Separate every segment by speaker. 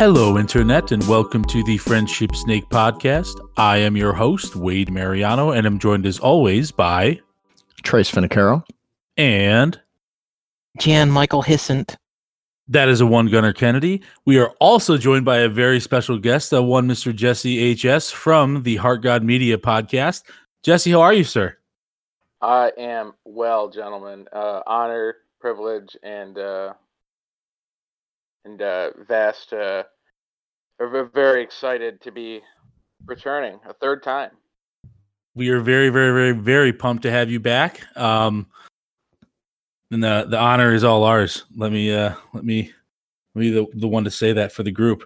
Speaker 1: Hello, Internet, and welcome to the Friendship Snake Podcast. I am your host, Wade Mariano, and I'm joined as always by
Speaker 2: Trace Finicaro.
Speaker 1: and
Speaker 3: Jan Michael Hissant.
Speaker 1: that is a one gunner Kennedy. We are also joined by a very special guest, uh, one Mr. Jesse HS from the Heart God Media podcast. Jesse, how are you, sir?
Speaker 4: I am well, gentlemen. Uh, honor, privilege, and uh, and uh, vast. Uh, we're very excited to be returning a third time.
Speaker 1: We are very, very, very, very pumped to have you back. Um, and the the honor is all ours. Let me uh, let me let me the the one to say that for the group.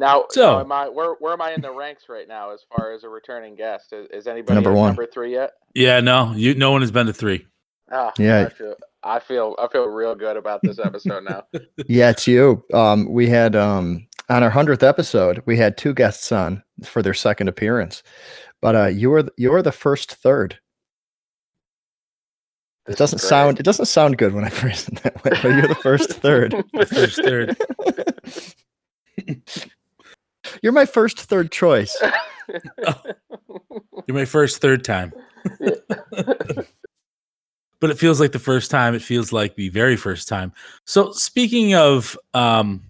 Speaker 4: Now,
Speaker 1: So-
Speaker 4: now am I, where where am I in the ranks right now as far as a returning guest? Is, is anybody
Speaker 2: Number one.
Speaker 4: number three yet?
Speaker 1: Yeah, no, you no one has been to three.
Speaker 4: Ah,
Speaker 2: Yeah.
Speaker 4: I feel I feel I feel real good about this episode now.
Speaker 2: Yeah, it's you. Um, we had um, on our hundredth episode, we had two guests on for their second appearance, but uh, you were you were the first third.
Speaker 4: This
Speaker 2: It
Speaker 4: is
Speaker 2: doesn't sound it doesn't sound good when I phrase it that way, but you're the first third.
Speaker 1: First third.
Speaker 2: You're my first third choice.
Speaker 1: You're my first third time. But it feels like the first time. It feels like the very first time. So speaking of um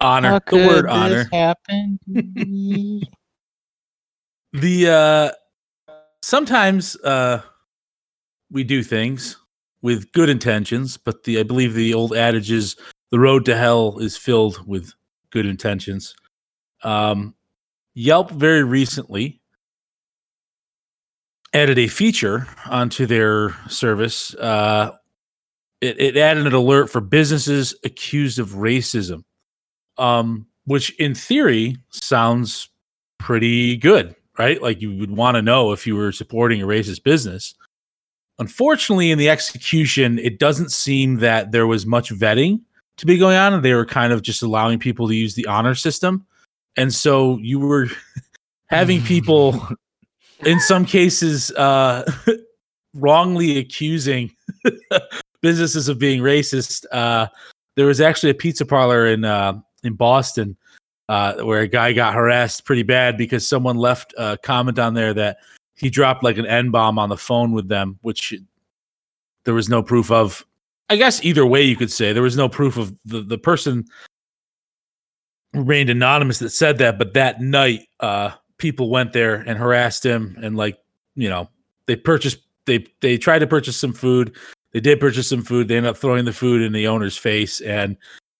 Speaker 1: honor, the word honor,
Speaker 3: happen?
Speaker 1: the uh sometimes uh we do things with good intentions, but the I believe the old adage is the road to hell is filled with good intentions. Um Yelp very recently added a feature onto their service. Uh, it, it added an alert for businesses accused of racism, um, which in theory sounds pretty good, right? Like you would want to know if you were supporting a racist business. Unfortunately, in the execution, it doesn't seem that there was much vetting to be going on. They were kind of just allowing people to use the honor system. And so you were having people in some cases uh wrongly accusing businesses of being racist uh there was actually a pizza parlor in uh in boston uh where a guy got harassed pretty bad because someone left a comment on there that he dropped like an n-bomb on the phone with them which there was no proof of. I guess either way you could say there was no proof of the the person remained anonymous that said that but that night uh people went there and harassed him and like you know they purchased they they tried to purchase some food. They did purchase some food. They ended up throwing the food in the owner's face and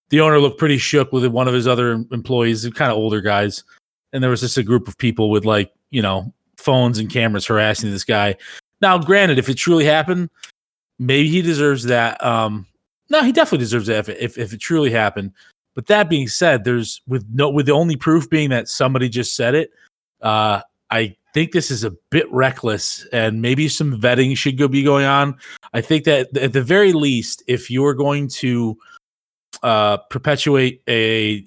Speaker 1: the owner looked pretty shook with one of his other employees kind of older guys. And there was just a group of people with like you know phones and cameras harassing this guy. Now granted if it truly happened maybe he deserves that um no he definitely deserves that if it, if, if it truly happened. But that being said there's with no with the only proof being that somebody just said it uh, I think this is a bit reckless, and maybe some vetting should go be going on. I think that at the very least, if you're going to uh, perpetuate a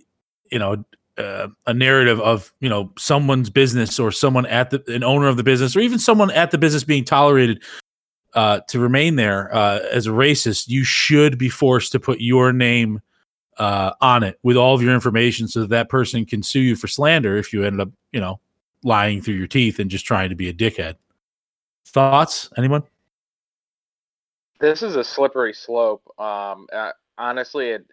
Speaker 1: you know uh, a narrative of you know someone's business or someone at the an owner of the business or even someone at the business being tolerated uh, to remain there uh, as a racist, you should be forced to put your name uh, on it with all of your information so that that person can sue you for slander if you ended up you know lying through your teeth and just trying to be a dickhead. Thoughts? Anyone?
Speaker 4: this is a slippery slope. Um, uh, honestly, it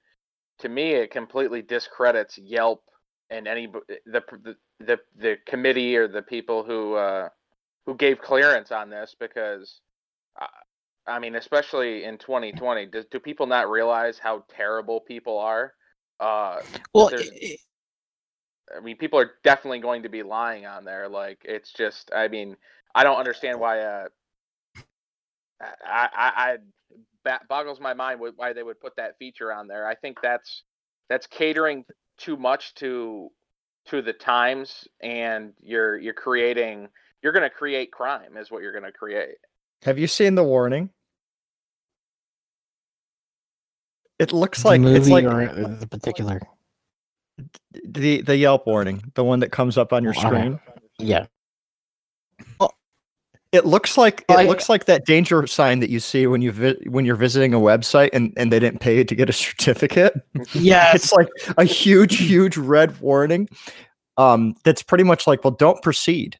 Speaker 4: to me it completely discredits Yelp and any the the the, the committee or the people who uh, who gave clearance on this because. Uh, I mean, especially in 2020, do, do people not realize how terrible people are? Uh,
Speaker 3: well,
Speaker 4: There's-
Speaker 3: i-
Speaker 4: I mean, people are definitely going to be lying on there. Like, it's just, I mean, I don't understand why. Uh, I, I, I that boggles my mind with why they would put that feature on there. I think that's that's catering too much to to the times, and you're you're creating you're going to create crime, is what you're going to create.
Speaker 2: Have you seen the warning? It looks
Speaker 3: the
Speaker 2: like
Speaker 3: movie
Speaker 2: it's like
Speaker 3: or the particular.
Speaker 2: The the Yelp warning, the one that comes up on your
Speaker 3: okay.
Speaker 2: screen.
Speaker 3: Yeah.
Speaker 2: It looks like it
Speaker 3: I-
Speaker 2: looks like that danger sign that you see when you vi- when you're visiting a website and, and they didn't pay you to get a certificate.
Speaker 3: Yes.
Speaker 2: It's like a huge, huge red warning. Um, that's pretty much like, well, don't proceed.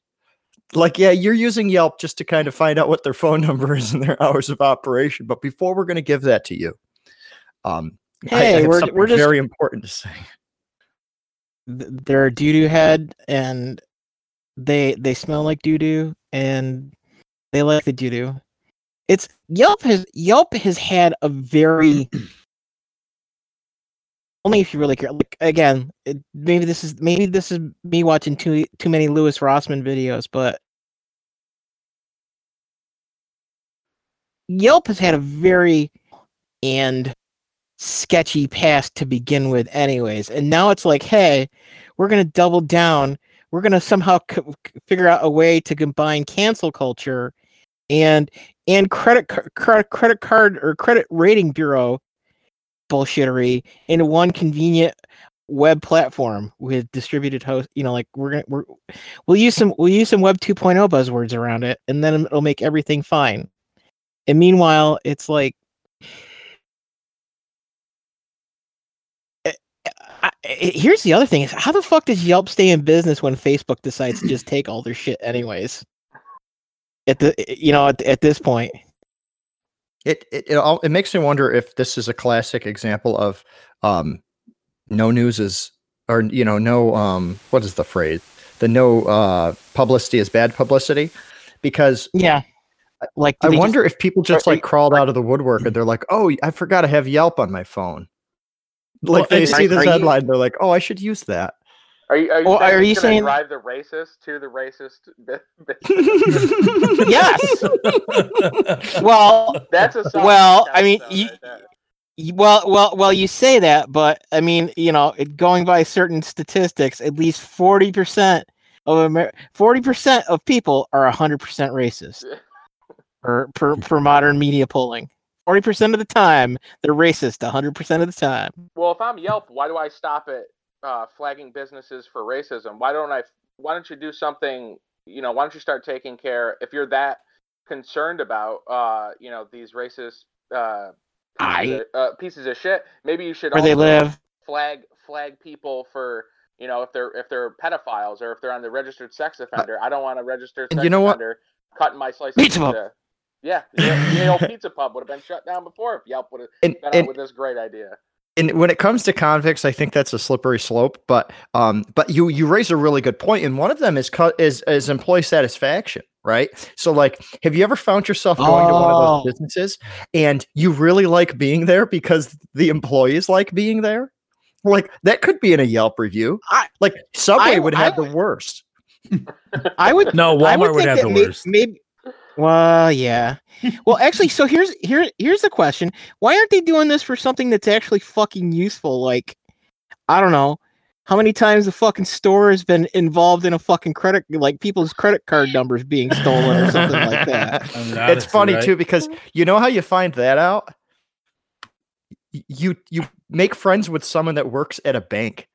Speaker 2: Like, yeah, you're using Yelp just to kind of find out what their phone number is and their hours of operation. But before we're going to give that to you, um, I- I
Speaker 3: Hey,
Speaker 2: have
Speaker 3: we're-
Speaker 2: something
Speaker 3: we're just-
Speaker 2: very important to say.
Speaker 3: Th- they're a doo doo head and they they smell like doo doo and they like the doo doo. It's Yelp has Yelp has had a very only if you really care. Like again, it, maybe this is maybe this is me watching too too many Louis Rossmann videos, but Yelp has had a very and sketchy past to begin with anyways. And now it's like hey we're going to double down. We're going to somehow c- figure out a way to combine cancel culture and and credit car- credit credit card or credit rating bureau bullshittery into one convenient web platform with distributed host you know like we're gonna we're we'll use some we'll use some web 2.0 buzzwords around it and then it'll make everything fine. And meanwhile it's like I, I- here's the other thing: is how the fuck does Yelp stay in business when Facebook decides to just take all their shit anyways? At the you know at, at this point,
Speaker 2: It it it, all, it makes me wonder if this is a classic example of um, no news is or you know no um what is the phrase the no uh publicity is bad publicity because
Speaker 3: yeah. Like
Speaker 2: I
Speaker 3: they just-
Speaker 2: wonder if people just like crawled out of the woodwork and they're like, "Oh, I forgot to have Yelp on my phone." Like
Speaker 3: Well,
Speaker 2: they see
Speaker 3: are-
Speaker 2: this
Speaker 3: are you-
Speaker 2: headline, they're like, "Oh, I should use that."
Speaker 4: Are you? Are you,
Speaker 3: Well,
Speaker 4: saying,
Speaker 3: are you
Speaker 4: gonna
Speaker 3: saying-
Speaker 4: drive the racist to the racist? bi- bi-
Speaker 3: yes. well,
Speaker 4: That's a
Speaker 3: Well, I mean, you-
Speaker 4: there.
Speaker 3: well, well, well. You say that, but I mean, you know, it, going by certain statistics, at least forty percent of Amer- forty percent of people are hundred percent racist. per, per per modern media polling. Forty percent of the time, they're racist. hundred percent of the time.
Speaker 4: Well, if I'm Yelp, why do I stop at uh, flagging businesses for racism? Why don't I? Why don't you do something? You know, why don't you start taking care? If you're that concerned about, uh, you know, these racist uh, pieces,
Speaker 3: I-
Speaker 4: of, uh, pieces of shit, maybe you should
Speaker 3: Where they live.
Speaker 4: flag flag people for. You know, if they're if they're pedophiles or if they're on the registered sex offender, I don't want a registered
Speaker 2: And
Speaker 4: sex
Speaker 2: you know what?
Speaker 4: offender cutting my slice
Speaker 3: Pizza
Speaker 4: of
Speaker 3: Pub.
Speaker 4: pizza. Yeah, the, the old pizza pub would have been shut down before if Yelp would have
Speaker 2: And,
Speaker 4: been out
Speaker 2: and
Speaker 4: with this great idea.
Speaker 2: and when it comes to convicts, I think that's a slippery slope. But um, but you you raise a really good point, and one of them is cut is is employee satisfaction, right? So like, have you ever found yourself going to one of
Speaker 3: Oh.
Speaker 2: those businesses and you really like being there because the employees like being there? Like that could be in a Yelp review.
Speaker 3: I-
Speaker 2: like Subway
Speaker 3: I-
Speaker 2: would have
Speaker 3: would-
Speaker 2: the worst.
Speaker 3: I would.
Speaker 1: No,
Speaker 3: I
Speaker 1: Walmart would,
Speaker 3: think
Speaker 1: have
Speaker 3: that
Speaker 1: the
Speaker 3: may-
Speaker 1: worst.
Speaker 3: Maybe. Well, yeah. Well, actually, so here's here here's the question: Why aren't they doing this for something that's actually fucking useful? Like, I don't know. How many times the fucking store has been involved in a fucking credit, like people's credit card numbers being stolen or something like that?
Speaker 2: It's funny
Speaker 1: right?
Speaker 2: too because you know how you find that out. You you make friends with someone that works at a bank,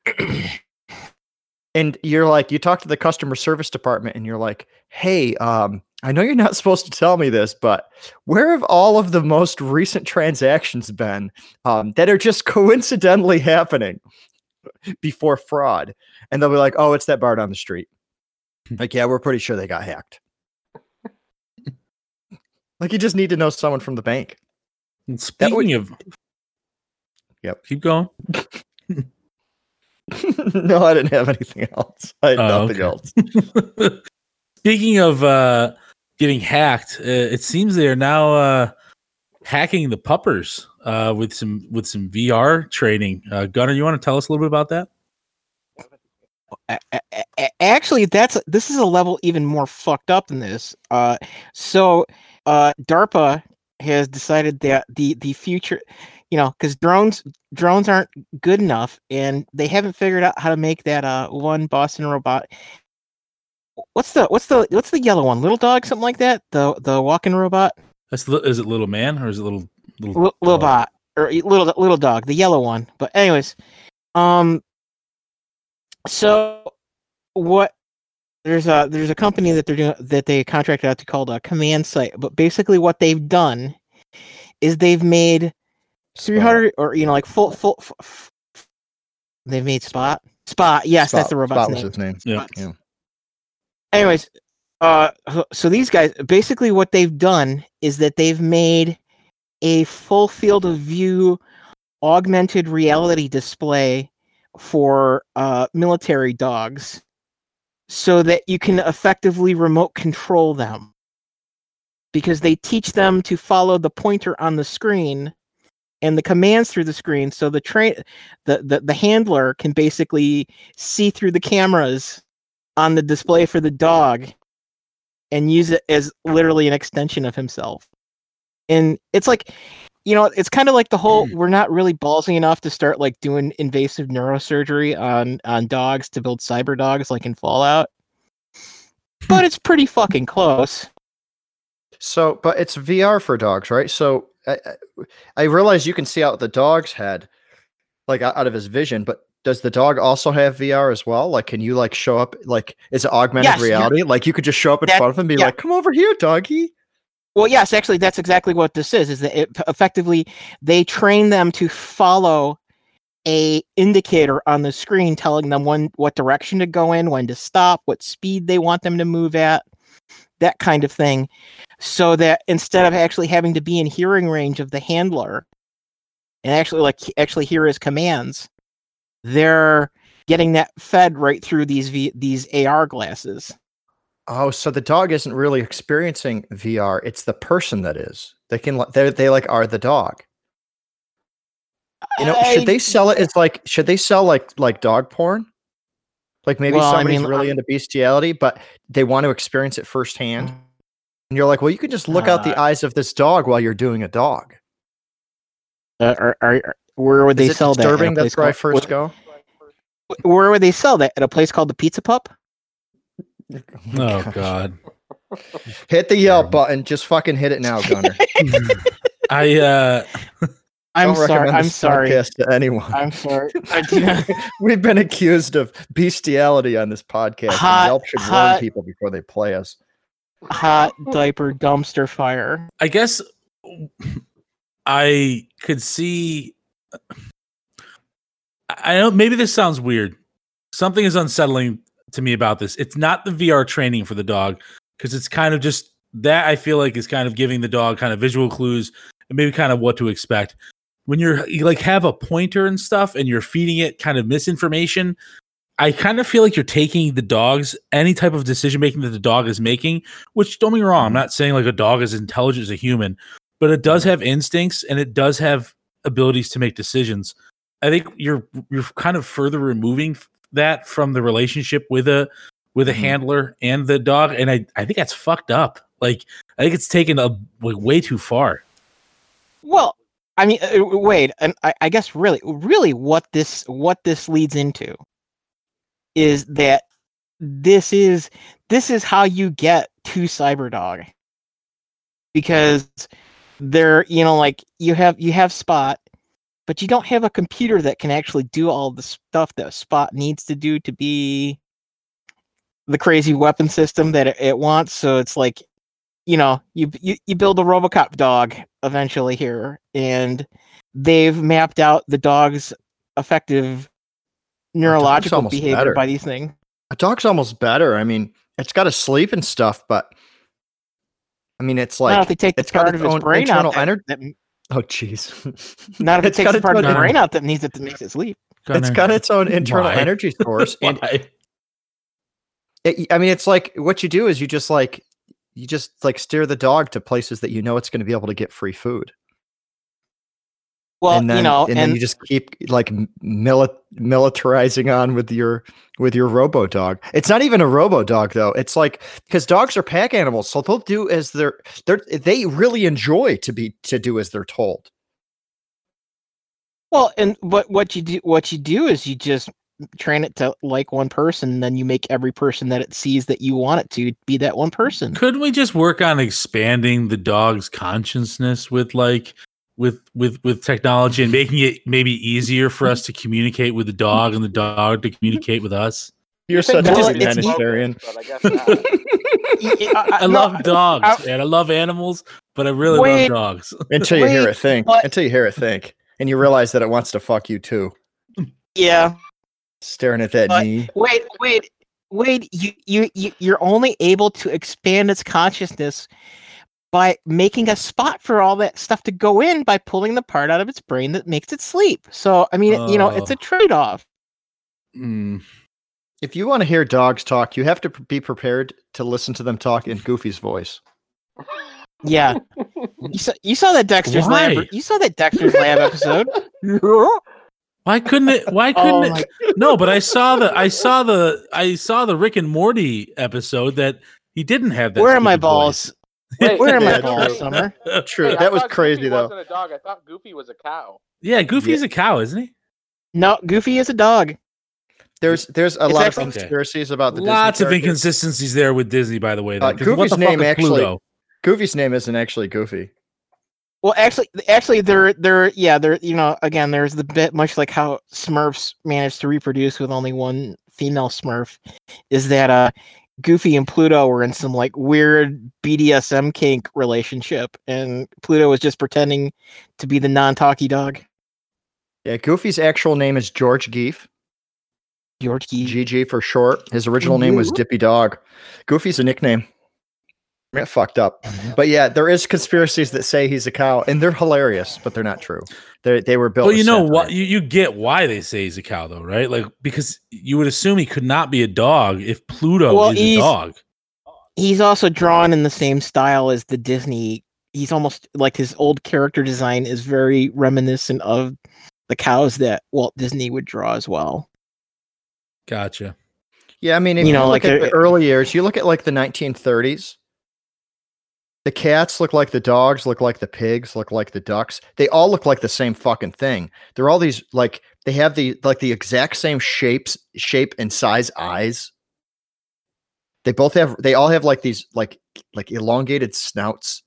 Speaker 2: and you're like you talk to the customer service department, and you're like, "Hey, um, I know you're not supposed to tell me this, but where have all of the most recent transactions been um, that are just coincidentally happening before fraud?" And they'll be like, "Oh, it's that bar down the street." Like, yeah, we're pretty sure they got hacked. Like you just need to know someone from the bank.
Speaker 1: And
Speaker 2: That would-
Speaker 1: Speaking of,
Speaker 2: Yep.
Speaker 1: keep going.
Speaker 2: no, I didn't have anything else. I had
Speaker 1: Oh,
Speaker 2: nothing
Speaker 1: okay.
Speaker 2: else.
Speaker 1: Speaking of uh, getting hacked, uh, it seems they are now uh, hacking the puppers uh, with some with some VR training. Uh, Gunnar, you want to tell us a little bit about that?
Speaker 3: Actually that's this is a level even more fucked up than this uh so uh darpa has decided that the the future you know because drones drones aren't good enough and they haven't figured out how to make that uh one boston robot what's the what's the what's the yellow one little dog something like that the the walking robot
Speaker 1: That's li- is it little man or is it little little
Speaker 3: Li- little
Speaker 1: dog?
Speaker 3: bot or little little dog, the yellow one. But anyways, um, so what there's a there's a company that they're doing that they contracted out to called a Command Sight. But basically, what they've done is they've made 300 or you know like full full. f- f- they've made Spot. Spot. Yes, that's the robot's
Speaker 2: Spot was
Speaker 3: name.
Speaker 2: his name.
Speaker 1: Yeah.
Speaker 2: Yeah.
Speaker 3: Anyways uh so- these guys basically what they've done is that they've made a full field of view augmented reality display for uh military dogs so that you can effectively remote control them. Because they teach them to follow the pointer on the screen and the commands through the screen so the train the, the the handler can basically see through the cameras on the display for the dog and use it as literally an extension of himself. And it's like, you know, it's kind of like the whole hmm. we're not really ballsy enough to start like doing invasive neurosurgery on on dogs to build cyber dogs like in Fallout. But it's pretty fucking close.
Speaker 2: So, but it's VR for dogs, right? So, I, I- realize you can see out the dog's head, like out of his vision. But does the dog also have VR as well? Like, can you like show up? Like, is it augmented
Speaker 3: Yes,
Speaker 2: reality? Like, you could just show up in
Speaker 3: That-
Speaker 2: front of him and be
Speaker 3: yeah.
Speaker 2: like, "Come over here, doggy."
Speaker 3: Well, yes, actually, that's exactly what this is. Is that it, effectively they train them to follow a indicator on the screen telling them when what direction to go in, when to stop, what speed they want them to move at, that kind of thing, so that instead of actually having to be in hearing range of the handler and actually like actually hear his commands, they're getting that fed right through these v- these AR glasses.
Speaker 2: Oh, so the dog isn't really experiencing VR; it's the person that is. They can they they like are the dog. You know,
Speaker 3: I-
Speaker 2: should they sell it It's like should they sell like like dog porn? Like maybe
Speaker 3: Well, I
Speaker 2: somebody's
Speaker 3: mean,
Speaker 2: really
Speaker 3: I-
Speaker 2: into bestiality, but they want to experience it firsthand. And you're like, well, you can just look out the
Speaker 3: Uh,
Speaker 2: eyes of this dog while you're doing a dog.
Speaker 3: Uh, are, are, are- where would they
Speaker 2: Is it
Speaker 3: sell that? At a
Speaker 2: disturbing? That's where I first
Speaker 3: wh-
Speaker 2: go.
Speaker 3: Where would they sell that? At a place called the Pizza Pup?
Speaker 1: Oh
Speaker 2: gosh.
Speaker 1: God.
Speaker 2: Hit the Yelp button. Just fucking hit it now, Gunner.
Speaker 1: I uh
Speaker 3: I'm sorry. I'm sorry.
Speaker 2: to anyone.
Speaker 3: I'm sorry. I do not-
Speaker 2: We've been accused of bestiality on this podcast. and
Speaker 3: Hot-
Speaker 2: Yelp should warn people before they play us.
Speaker 3: Hot diaper dumpster fire.
Speaker 1: I guess I could see. I know maybe this sounds weird. Something is unsettling to me about this. It's not the VR training for the dog because it's kind of just that I feel like is kind of giving the dog kind of visual clues and maybe kind of what to expect. When you're you like have a pointer and stuff and you're feeding it kind of misinformation, I kind of feel like you're taking the dog's any type of decision making that the dog is making, which don't be wrong, I'm mm-hmm. not saying like a dog is intelligent as a human, but it does mm-hmm. have instincts and it does have abilities to make decisions. I think you're you're kind of further removing that from the relationship with a with a
Speaker 2: Mhm.
Speaker 1: handler and the dog, and I I think that's fucked up. Like I think it's taken a like way too far.
Speaker 3: Well, I mean, uh, wait, and I, I guess really, really, what this what this leads into is that this is this is how you get to Cyberdog because they're you know like you have you have Spot, but you don't have a computer that can actually do all the stuff that Spot needs to do to be the crazy weapon system that it, it wants. So it's like you know, you, you you build a RoboCop dog eventually here, and they've mapped out the dog's effective neurological behavior
Speaker 2: better.
Speaker 3: by these things.
Speaker 2: A dog's almost better. I mean, it's got to sleep and stuff, but I mean, it's
Speaker 3: not if
Speaker 2: like
Speaker 3: they take the
Speaker 2: it's got
Speaker 3: part
Speaker 2: its
Speaker 3: of its
Speaker 2: own
Speaker 3: brain out
Speaker 2: internal
Speaker 3: that, that,
Speaker 2: oh, jeez.
Speaker 3: not if it takes
Speaker 2: got
Speaker 3: the part of
Speaker 2: own
Speaker 3: the brain out that needs it to make it sleep.
Speaker 2: it's
Speaker 1: Gunnar,
Speaker 2: got its own internal
Speaker 1: Why?
Speaker 2: energy source, and it, I mean, it's like what you do is you just like you just like steer the dog to places that you know it's going to be able to get free food.
Speaker 3: Well,
Speaker 2: and then,
Speaker 3: you know,
Speaker 2: and,
Speaker 3: and,
Speaker 2: then you just keep like mili- militarizing on with your with your robo dog. It's not even a robo dog though. It's like because dogs are pack animals, so they'll do as they're they're they really enjoy to be to do as they're told.
Speaker 3: well, and what what you do what you do is you just train it to like one person, then you make every person that it sees that you want it to be that one person.
Speaker 1: Couldn't we just work on expanding the dog's consciousness with like with with with technology and making it maybe easier for us to communicate with the dog and the dog to communicate with us?
Speaker 2: You're
Speaker 4: think
Speaker 2: such a
Speaker 3: well,
Speaker 4: Dory is
Speaker 3: it's-
Speaker 2: humanitarian.
Speaker 4: bogus, I guess.
Speaker 1: I
Speaker 3: No,
Speaker 1: love dogs,
Speaker 3: I-
Speaker 1: man. I love animals, but I really
Speaker 3: Wait.
Speaker 1: love dogs.
Speaker 2: Until you hear
Speaker 3: Wait,
Speaker 2: it think.
Speaker 3: but-
Speaker 2: Until you hear it think. And you realize that it wants to fuck you too.
Speaker 3: Yeah.
Speaker 2: Staring at that
Speaker 3: But-
Speaker 2: knee.
Speaker 3: Wait, wait, wait. You, you, you, you're only able to expand its consciousness by making a spot for all that stuff to go in by pulling the part out of its brain that makes it sleep. So, I mean, it- you know, it's
Speaker 1: Oh.
Speaker 3: a trade-off.
Speaker 1: Mm.
Speaker 2: If you want to hear dogs talk, you have to be prepared to listen to them talk in Goofy's voice.
Speaker 3: Yeah. You saw, you saw that Dexter's
Speaker 1: Why?
Speaker 3: Lab. You saw that Dexter's Lab episode.
Speaker 1: Why couldn't it? Why couldn't
Speaker 3: Oh
Speaker 1: it?
Speaker 3: my-
Speaker 1: No, but I saw the I saw the I saw the Rick and Morty episode that he didn't have that.
Speaker 3: Where are my
Speaker 1: stupid
Speaker 3: balls?
Speaker 4: Wait,
Speaker 3: Where am my
Speaker 2: Yeah,
Speaker 3: balls,
Speaker 2: true.
Speaker 3: Summer?
Speaker 2: True.
Speaker 4: Wait, I
Speaker 2: that was crazy
Speaker 4: Goofy
Speaker 2: though.
Speaker 4: Wasn't a dog. I thought Goofy was a cow.
Speaker 1: yeah, Goofy's a cow, isn't he?
Speaker 3: No, Goofy is a dog.
Speaker 2: There's there's a
Speaker 3: It's
Speaker 2: lot
Speaker 3: actually-
Speaker 2: of conspiracies about the Disney
Speaker 1: Lots of
Speaker 2: characters.
Speaker 1: inconsistencies there with Disney, by the way.
Speaker 2: Uh,
Speaker 1: though, 'cause what
Speaker 2: Goofy's
Speaker 1: the
Speaker 2: name actually-
Speaker 1: Pluto?
Speaker 2: Goofy's name isn't actually Goofy.
Speaker 3: Well, actually, actually, they're they're yeah, they're you know again, there's the bit much like how Smurfs managed to reproduce with only one female Smurf, is that uh Goofy and Pluto were in some like weird BDSM kink relationship, and Pluto was just pretending to be the non-talky dog.
Speaker 2: Yeah, Goofy's actual name is George Geef.
Speaker 3: George Key.
Speaker 2: GG for short. His original name was Dippy Dog. Goofy's a nickname. Get fucked up. Mm-hmm. But yeah, there is conspiracies that say he's a cow, and they're hilarious, but they're not true. They they were built.
Speaker 1: Well, you know what? You, you get why they say he's a cow, though, right? Like because you would assume he could not be a dog if Pluto
Speaker 3: Well,
Speaker 1: is a
Speaker 3: he's-
Speaker 1: dog.
Speaker 3: He's also drawn in the same style as the Disney. He's almost like his old character design is very reminiscent of the cows that Walt Disney would draw as well.
Speaker 1: Gotcha.
Speaker 2: Yeah, I mean, if
Speaker 3: You
Speaker 2: you,
Speaker 3: know,
Speaker 2: look
Speaker 3: like
Speaker 2: at
Speaker 3: a-
Speaker 2: the early years, you look at like the 1930s. The cats look like the dogs, look like the pigs, look like the ducks. They all look like the same fucking thing. They're all these like they have the like the exact same shapes, shape and size eyes. They both have they all have like these like like elongated snouts.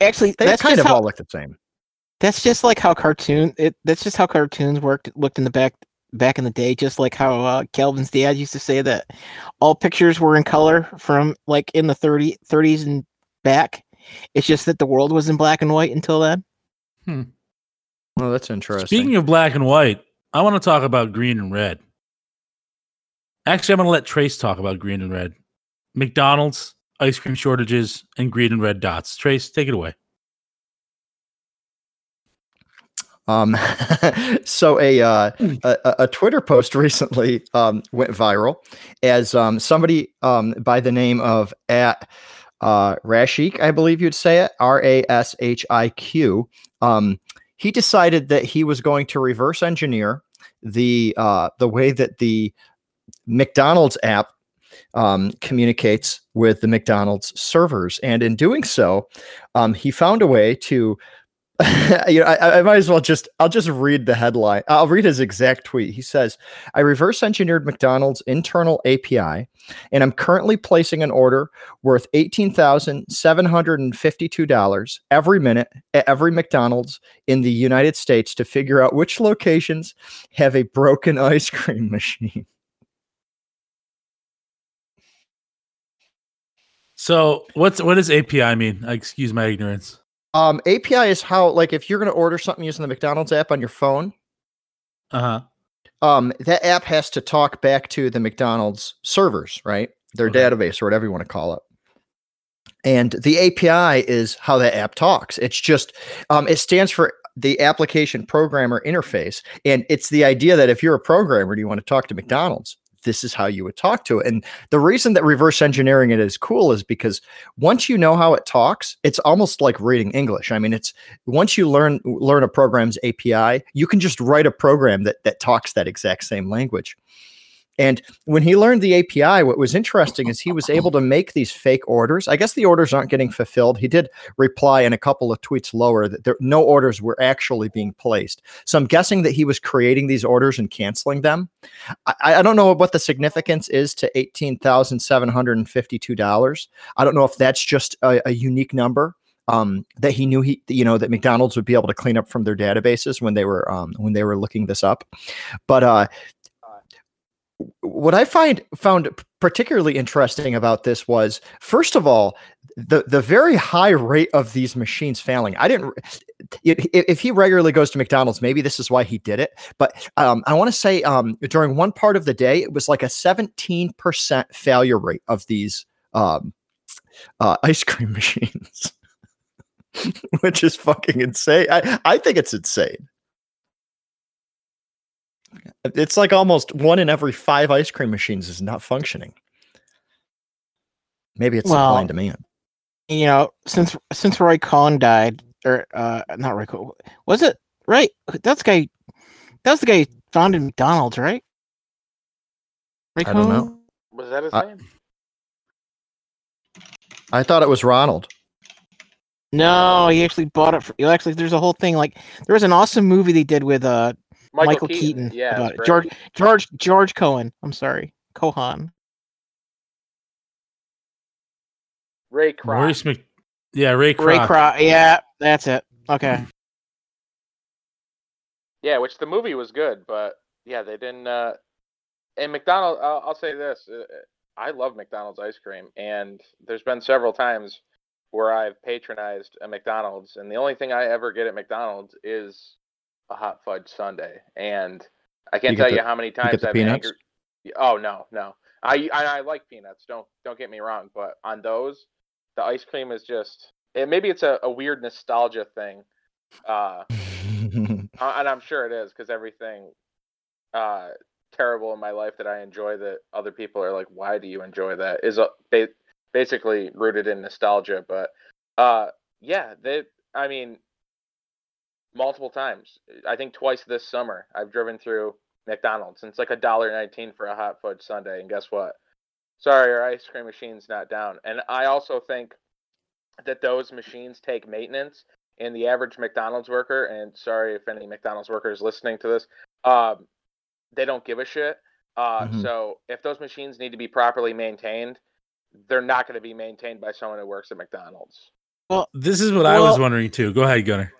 Speaker 3: Actually,
Speaker 2: They
Speaker 3: that's
Speaker 2: kind of
Speaker 3: how,
Speaker 2: all look the same.
Speaker 3: that's just like how cartoon it that's just how cartoons worked looked in the back back in the day just like how uh, Calvin's dad used to say that all pictures were in color from like in the 30 30s and back it's just that the world was in black and white until then
Speaker 2: Oh, that's interesting.
Speaker 1: Speaking of black and white, I want to talk about green and red. Actually, I'm going to let Trace talk about green and red. McDonald's, ice cream shortages, and green and red dots. Trace, take it away.
Speaker 2: Um, so a, uh, a a- a Twitter post recently um, went viral as um, somebody um, by the name of at uh, Rashiq, I believe you'd say it, R A S H I Q. Um, he decided that he was going to reverse engineer the uh, the way that the McDonald's app um, communicates with the McDonald's servers, and in doing so, um, he found a way to you know, I, I might as well just I'll just read the headline. I'll read his exact tweet. He says, I reverse engineered McDonald's internal API, and I'm currently placing an order worth $18,752 every minute at every McDonald's in the United States to figure out which locations have a broken ice cream machine.
Speaker 1: So, what's what does API mean? Excuse my ignorance.
Speaker 2: Um, API is how like if you're gonna order something using the McDonald's app on your phone,
Speaker 1: Uh huh.
Speaker 2: um, that app has to talk back to the McDonald's servers, right? Their
Speaker 1: Okay.
Speaker 2: database or whatever you want to call it. And the API is how that app talks. It's just, um, it stands for the application programmer interface. And it's the idea that if you're a programmer and you want to talk to McDonald's, this is how you would talk to it. And the reason that reverse engineering it is cool is because once you know how it talks, it's almost like reading English. I mean, it's once you learn learn a program's API, you can just write a program that that talks that exact same language. And when he learned the API, what was interesting is he was able to make these fake orders. I guess the orders aren't getting fulfilled. He did reply in a couple of tweets lower that there, no orders were actually being placed. So I'm guessing that he was creating these orders and canceling them. I, I don't know what the significance is to $18,752. I don't know if that's just a, a unique number um, that he knew he, you know, that McDonald's would be able to clean up from their databases when they were um, when they were looking this up. But uh, what I find found particularly interesting about this was, first of all, the the very high rate of these machines failing. I didn't. If, he regularly goes to McDonald's, maybe this is why he did it. But um, I want to say um, during one part of the day, it was like a seventeen percent failure rate of these um, uh, ice cream machines, which is fucking insane. I, I think it's insane. It's like almost one in every five ice cream machines is not functioning. Maybe it's supply
Speaker 3: Well,
Speaker 2: and demand.
Speaker 3: You know, since since Roy Cohn died, or uh, not Roy Cohn, was it right? That's the guy. That's the guy who founded McDonald's, right? Roy
Speaker 2: I don't know.
Speaker 4: Was that his
Speaker 2: I-
Speaker 4: name?
Speaker 2: I thought it was Ronald.
Speaker 3: No, he actually bought it. For, actually, there's a whole thing. Like, there was an awesome movie they did with uh Michael, Keaton.
Speaker 4: Yeah,
Speaker 3: about it. George. George George Cohen. I'm sorry, Cohan.
Speaker 4: Ray Kroc.
Speaker 1: Maurice Mc, yeah, Ray Kroc.
Speaker 3: Ray Kroc. Yeah, that's it. Okay.
Speaker 4: Yeah, which the movie was good, but yeah, they didn't. uh And McDonald's, I'll, I'll say this: uh, I love McDonald's ice cream, and there's been several times where I've patronized a McDonald's, and the only thing I ever get at McDonald's is a hot fudge sundae, and I can't
Speaker 2: You
Speaker 4: tell
Speaker 2: the-
Speaker 4: you how many times I've
Speaker 2: peanuts?
Speaker 4: angered. Oh no, no, I, I I like peanuts. Don't don't get me wrong, but on those, the ice cream is just. It, maybe it's a, a weird nostalgia thing. Uh, uh, and I'm sure it is because everything uh, terrible in my life that I enjoy that other people are like, why do you enjoy that? Is uh, ba- basically rooted in nostalgia. But uh, yeah, they. I mean, multiple times. I think twice this summer I've driven through McDonald's and it's like a dollar nineteen for a hot fudge sundae. And guess what? Sorry, our ice cream machine's not down. And I also think that those machines take maintenance and the average McDonald's worker, and sorry if any McDonald's workers listening to this, um, they don't give a shit. Uh,
Speaker 2: Mhm.
Speaker 4: So if those machines need to be properly maintained, they're not going to be maintained by someone who works at McDonald's.
Speaker 1: Well, this is what I was wondering too. Go ahead, Gunner.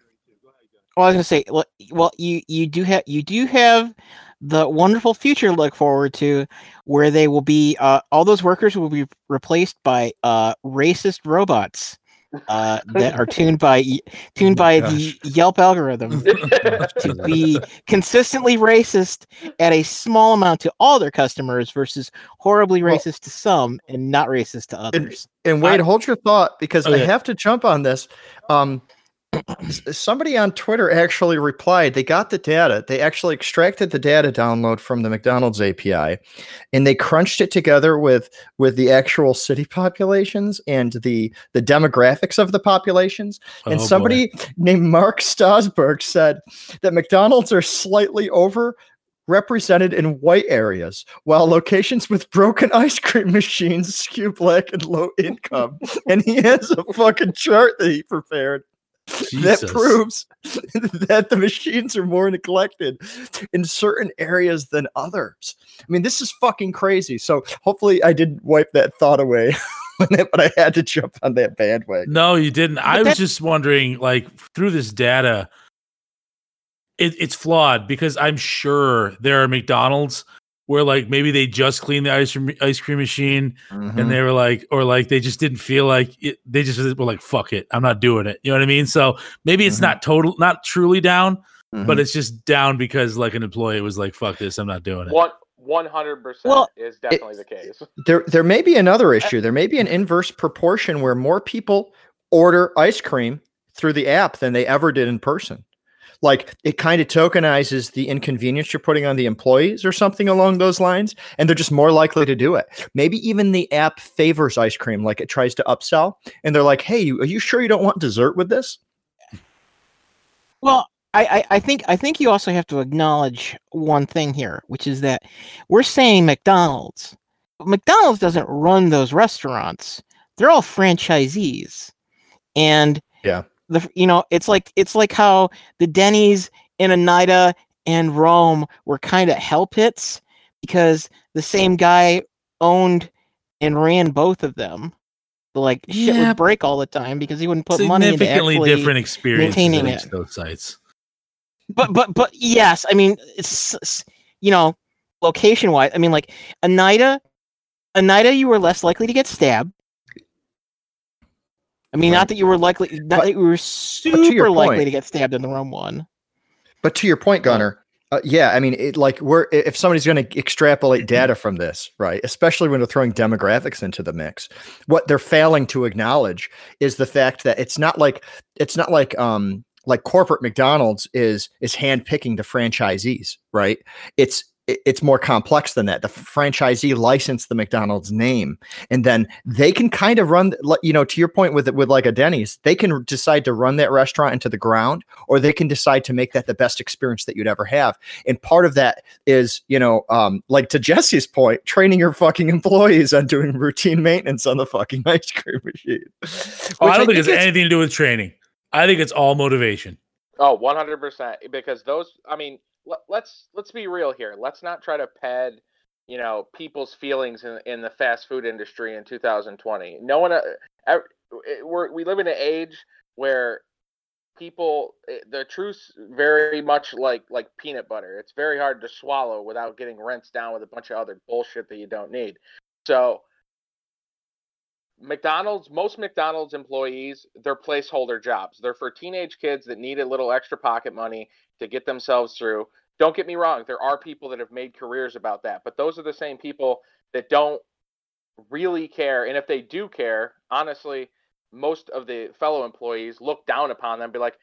Speaker 3: Well, I was gonna say, well, well, you you do have you do have the wonderful future to look forward to, where they will be uh, all those workers will be replaced by uh, racist robots uh, that are tuned by tuned
Speaker 2: Oh my
Speaker 3: by the Yelp algorithm to be consistently racist at a small amount to all their customers versus horribly
Speaker 2: Well-
Speaker 3: racist to some and not racist to others.
Speaker 2: And Wade,
Speaker 1: I-
Speaker 2: hold your thought because I have to jump on this. Um, s- somebody on Twitter actually replied. They got the data. They actually extracted the data download from the McDonald's API, and they crunched it together with with the actual city populations and the the demographics of the populations.
Speaker 1: Oh,
Speaker 2: and
Speaker 1: boy.
Speaker 2: somebody named Mark Stosberg said that McDonald's are slightly over represented in white areas, while locations with broken ice cream machines skew black and low income. and he has a fucking chart that he prepared that proves that the machines are more neglected in certain areas than others. I mean, this is fucking crazy. So hopefully I didn't wipe that thought away. but I had to jump on that bandwagon.
Speaker 1: No, you didn't. I was just wondering, like, through this data, it, it's flawed because I'm sure there are McDonald's where, like, maybe they just cleaned the ice cream, ice cream machine
Speaker 2: Mm-hmm.
Speaker 1: and they were like, or like they just didn't feel like it. They just were like, fuck it, I'm not doing it. You know what I mean? So maybe it's
Speaker 2: Mhm.
Speaker 1: not total, not truly down,
Speaker 2: Mhm.
Speaker 1: but it's just down because like an employee was like, fuck this, I'm not doing it.
Speaker 4: One one hundred percent
Speaker 3: Well,
Speaker 4: is definitely the case.
Speaker 2: there there may be another issue. There may be an inverse proportion where more people order ice cream through the app than they ever did in person. Like it kind of tokenizes the inconvenience you're putting on the employees or something along those lines, and they're just more likely to do it. Maybe even the app favors ice cream, like it tries to upsell, and they're like, "Hey, are you sure you don't want dessert with this?"
Speaker 3: Well, I, I, I think I think you also have to acknowledge one thing here, which is that we're saying McDonald's. But McDonald's doesn't run those restaurants. They're all franchisees. And
Speaker 2: Yeah.
Speaker 3: The you know, it's like it's like how the Denny's in Oneida and Rome were kind of hell pits because the same guy owned and ran both of them. Like shit
Speaker 1: Yeah.
Speaker 3: would break all the time because he wouldn't put money into
Speaker 1: Significantly
Speaker 3: actually
Speaker 1: different experiences
Speaker 3: maintaining it.
Speaker 1: those sites.
Speaker 3: but but but yes, I mean it's, it's- you know location wise, I mean, like Oneida, Oneida, you were less likely to get stabbed. I mean,
Speaker 2: Right.
Speaker 3: not that you were likely, not
Speaker 2: But-
Speaker 3: that you were super likely
Speaker 2: point-
Speaker 3: to get stabbed in the wrong one.
Speaker 2: But to your point, Gunner, uh, yeah, I mean, it, like we're if somebody's going to extrapolate data from this, right? Especially when they're throwing demographics into the mix, what they're failing to acknowledge is the fact that it's not like it's not like um like corporate McDonald's is is handpicking the franchisees, right? It's it- it's more complex than that. The franchisee licensed the McDonald's name, and then they can kind of run, you know, to your point with with like a Denny's, they can decide to run that restaurant into the ground, or they can decide to make that the best experience that you'd ever have. And part of that is, you know, um, like to Jesse's point, training your fucking employees on doing routine maintenance on the fucking ice cream machine.
Speaker 1: Oh, I don't think it's
Speaker 2: is-
Speaker 1: anything to do with training. I think it's all motivation.
Speaker 4: Oh, 100% because those I mean, let, let's let's be real here. Let's not try to pad, you know, people's feelings in in the fast food industry in 2020. No one uh, we're, we live in an age where people eh, the truth's very much like like peanut butter. It's very hard to swallow without getting rinsed down with a bunch of other bullshit that you don't need. So McDonald's, most McDonald's employees, they're placeholder jobs. They're for teenage kids that need a little extra pocket money to get themselves through. Don't get me wrong, there are people that have made careers about that, but those are the same people that don't really care. And if they do care, honestly, most of the fellow employees look down upon them, be like,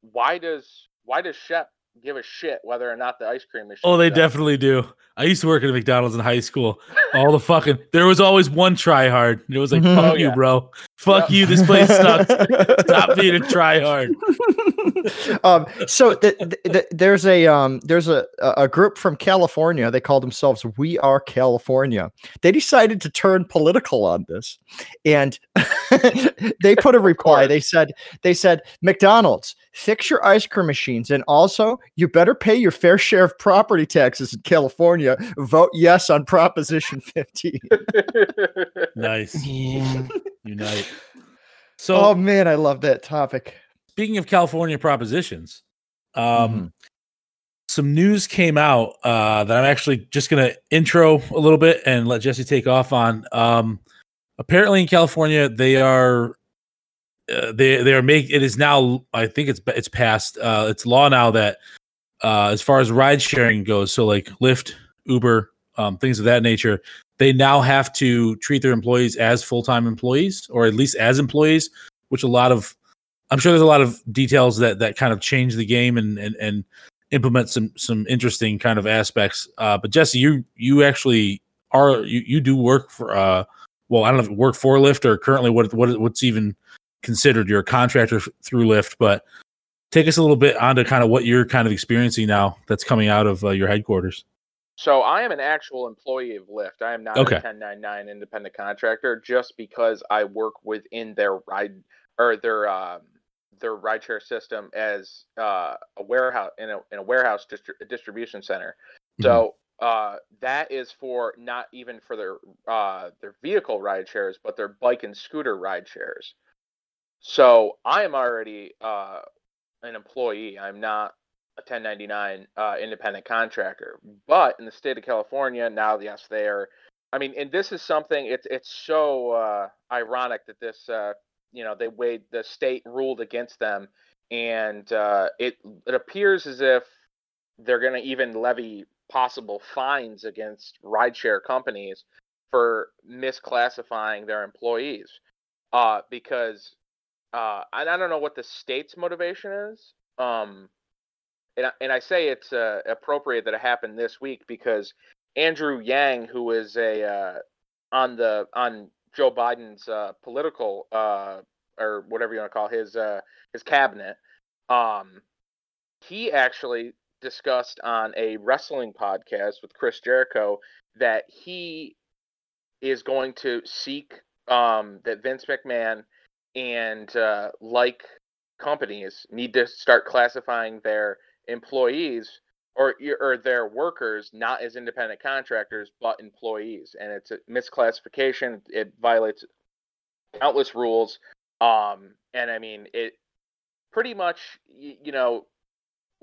Speaker 4: why does why does Shep give a shit whether or not the ice cream machine?
Speaker 1: Oh, they
Speaker 4: sells?"
Speaker 1: definitely do. I used to work at a McDonald's in high school. All the fucking there was always one try hard. It was like,
Speaker 2: Mhm.
Speaker 1: fuck
Speaker 4: Oh,
Speaker 1: you,
Speaker 4: yeah.
Speaker 1: bro. Fuck
Speaker 4: Yep.
Speaker 1: you. This place sucks. Stop being a try hard.
Speaker 2: um, so th- th- th- there's a um, there's a a a group from California. They call themselves We Are California. They decided to turn political on this, and they put a reply. They said they said McDonald's fix your ice cream machines, and also you better pay your fair share of property taxes in California. Vote yes on Proposition 15.
Speaker 1: Nice. Unite. So
Speaker 2: oh man, I love that topic.
Speaker 1: Speaking of California propositions, um,
Speaker 2: Mhm.
Speaker 1: some news came out uh, that I'm actually just going to intro a little bit and let Jesse take off on. Um, apparently, in California, they are uh, they they are make it is now. I think it's it's passed. Uh, it's law now that uh, as far as ride sharing goes, so like Lyft, Uber, um, things of that nature, they now have to treat their employees as full time employees or at least as employees, which a lot of I'm sure there's a lot of details that that kind of change the game and and and implement some some interesting kind of aspects. Uh, but Jesse, you you actually are you you do work for uh well I don't know if you work for Lyft or currently what what what's even considered you're a contractor through Lyft, but take us a little bit onto kind of what you're kind of experiencing now that's coming out of uh, your headquarters.
Speaker 4: So I am an actual employee of Lyft. I am not
Speaker 1: Okay.
Speaker 4: a 1099 independent contractor just because I work within their ride or their um, their rideshare system as uh, a warehouse in a in a warehouse distri- distribution center. So uh, that is for not even for their uh, their vehicle ride shares, but their bike and scooter ride shares. So I am already uh, an employee. I'm not a 1099 uh, independent contractor. But in the state of California, now yes, they are. I mean, and this is something. It's it's so uh, ironic that this, uh, you know, they weighed the state ruled against them, and uh, it it appears as if they're going to even levy possible fines against rideshare companies for misclassifying their employees, uh, because uh, and I don't know what the state's motivation is. Um, and I, and I say it's uh, appropriate that it happened this week because Andrew Yang, who is a uh, on the on Joe Biden's uh, political uh, or whatever you want to call his uh, his cabinet, um, he actually discussed on a wrestling podcast with Chris Jericho that he is going to seek um, that Vince McMahon and uh, like companies need to start classifying their employees or or their workers not as independent contractors but employees and it's a misclassification it violates countless rules um and i mean it pretty much you, you know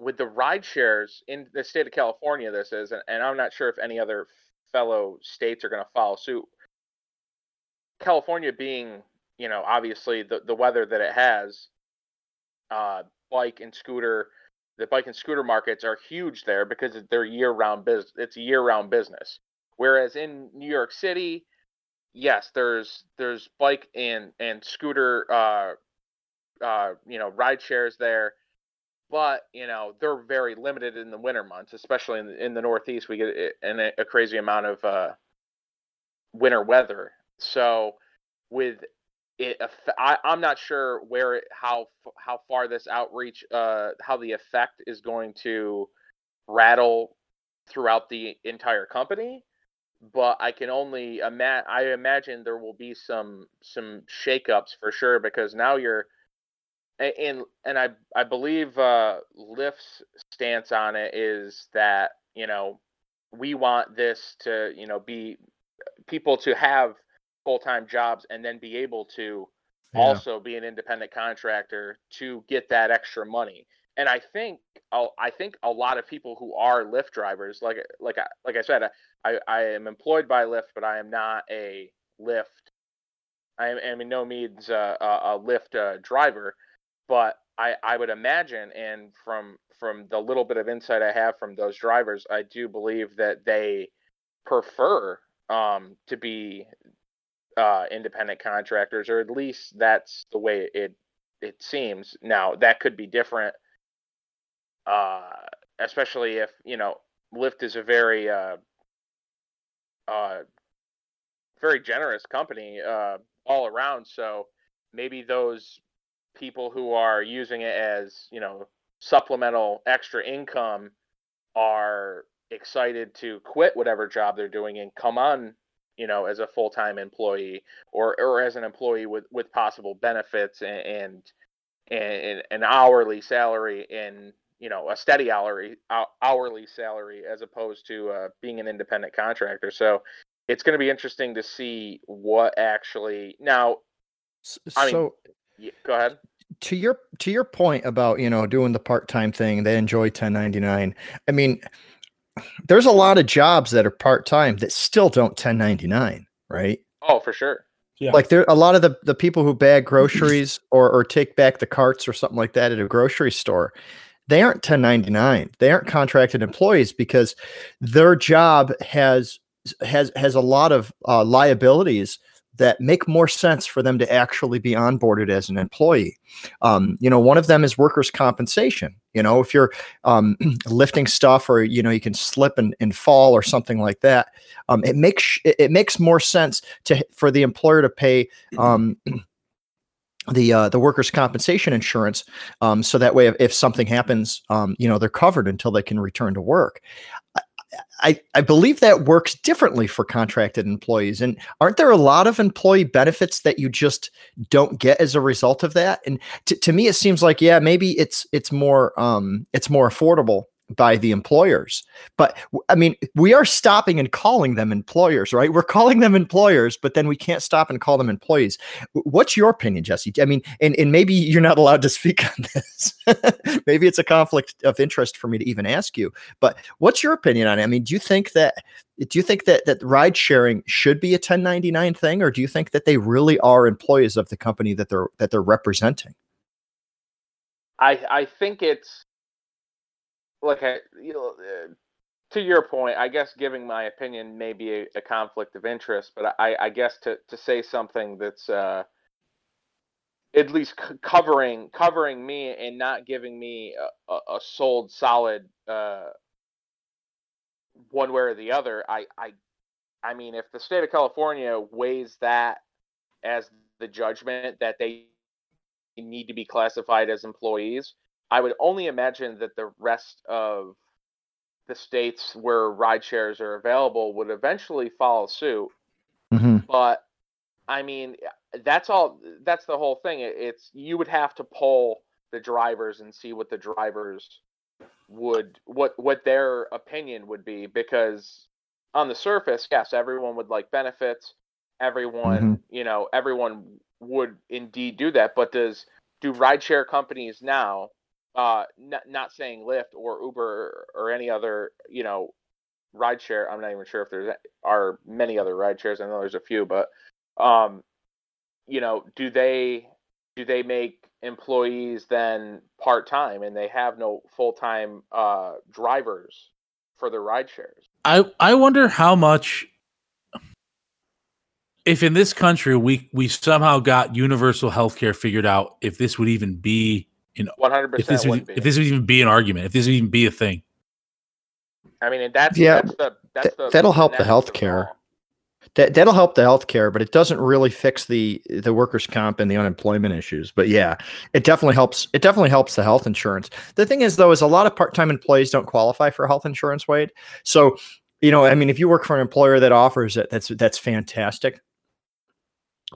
Speaker 4: with the ride shares in the state of California, this is, and, and I'm not sure if any other fellow states are going to follow suit. California being, you know, obviously the, the weather that it has, uh, bike and scooter, the bike and scooter markets are huge there because they're year round business. It's a year round business. Whereas in New York City, yes, there's there's bike and and scooter, uh, uh, you know, ride shares there but you know they're very limited in the winter months, especially in the, in the Northeast. We get a, a crazy amount of uh, winter weather. So with it, I, am not sure where it, how how far this outreach, uh, how the effect is going to rattle throughout the entire company. But I can only imagine. I imagine there will be some some shakeups for sure because now you're and and I I believe uh, Lyft's stance on it is that you know we want this to you know be people to have full time jobs and then be able to yeah. also be an independent contractor to get that extra money. And I think I think a lot of people who are Lyft drivers, like like I, like I said, I I am employed by Lyft, but I am not a Lyft. I am, am in no means a, a, a Lyft uh, driver but I, I would imagine, and from from the little bit of insight I have from those drivers, I do believe that they prefer um, to be uh, independent contractors, or at least that's the way it it seems. Now that could be different, uh, especially if you know Lyft is a very uh, uh, very generous company uh, all around. So maybe those people who are using it as you know supplemental extra income are excited to quit whatever job they're doing and come on you know as a full-time employee or or as an employee with with possible benefits and and, and an hourly salary and you know a steady hourly hourly salary as opposed to uh, being an independent contractor so it's going to be interesting to see what actually now I mean, so yeah, go ahead.
Speaker 2: To your to your point about you know doing the part time thing, they enjoy 1099. I mean, there's a lot of jobs that are part time that still don't 1099, right?
Speaker 4: Oh, for sure.
Speaker 2: Yeah. Like there a lot of the, the people who bag groceries or, or take back the carts or something like that at a grocery store, they aren't 1099. They aren't contracted employees because their job has has has a lot of uh, liabilities that make more sense for them to actually be onboarded as an employee. Um, you know, one of them is workers' compensation. You know, if you're um, lifting stuff or you know you can slip and, and fall or something like that, um, it makes it makes more sense to for the employer to pay. Um, the uh, the workers' compensation insurance, um, so that way, if, if something happens, um, you know they're covered until they can return to work. I, I believe that works differently for contracted employees. And aren't there a lot of employee benefits that you just don't get as a result of that? And to, to me, it seems like, yeah, maybe it's it's more um, it's more affordable by the employers. But I mean, we are stopping and calling them employers, right? We're calling them employers, but then we can't stop and call them employees. What's your opinion, Jesse? I mean, and, and maybe you're not allowed to speak on this. maybe it's a conflict of interest for me to even ask you. But what's your opinion on it? I mean, do you think that do you think that that ride sharing should be a 1099 thing, or do you think that they really are employees of the company that they're that they're representing?
Speaker 4: I I think it's like you know, uh, to your point, I guess giving my opinion may be a, a conflict of interest, but I, I, guess to, to say something that's uh, at least c- covering covering me and not giving me a, a, a sold solid uh, one way or the other. I, I I mean, if the state of California weighs that as the judgment that they need to be classified as employees, I would only imagine that the rest of the states where ride shares are available would eventually follow suit. Mm-hmm. But I mean, that's all. That's the whole thing. It's you would have to poll the drivers and see what the drivers would what what their opinion would be because on the surface, yes, everyone would like benefits. Everyone, mm-hmm. you know, everyone would indeed do that. But does do rideshare companies now uh, not not saying Lyft or Uber or any other, you know, rideshare. I'm not even sure if there's are many other rideshares. I know there's a few, but um, you know, do they do they make employees then part time and they have no full time uh, drivers for their ride shares?
Speaker 1: I I wonder how much if in this country we we somehow got universal health care figured out, if this would even be in
Speaker 4: One hundred
Speaker 1: if this
Speaker 4: percent
Speaker 1: would,
Speaker 4: would
Speaker 1: if this would even be an argument, if this would even be a thing.
Speaker 4: I mean, and that's
Speaker 2: Yeah,
Speaker 4: that's the that's the
Speaker 2: that'll help the
Speaker 4: nexus of
Speaker 2: healthcare. That that'll help the healthcare, but it doesn't really fix the the workers' comp and the unemployment issues. But yeah, it definitely helps. It definitely helps the health insurance. The thing is, though, is a lot of part time employees don't qualify for health insurance. Wade, so you know, I mean, if you work for an employer that offers it, that's that's fantastic.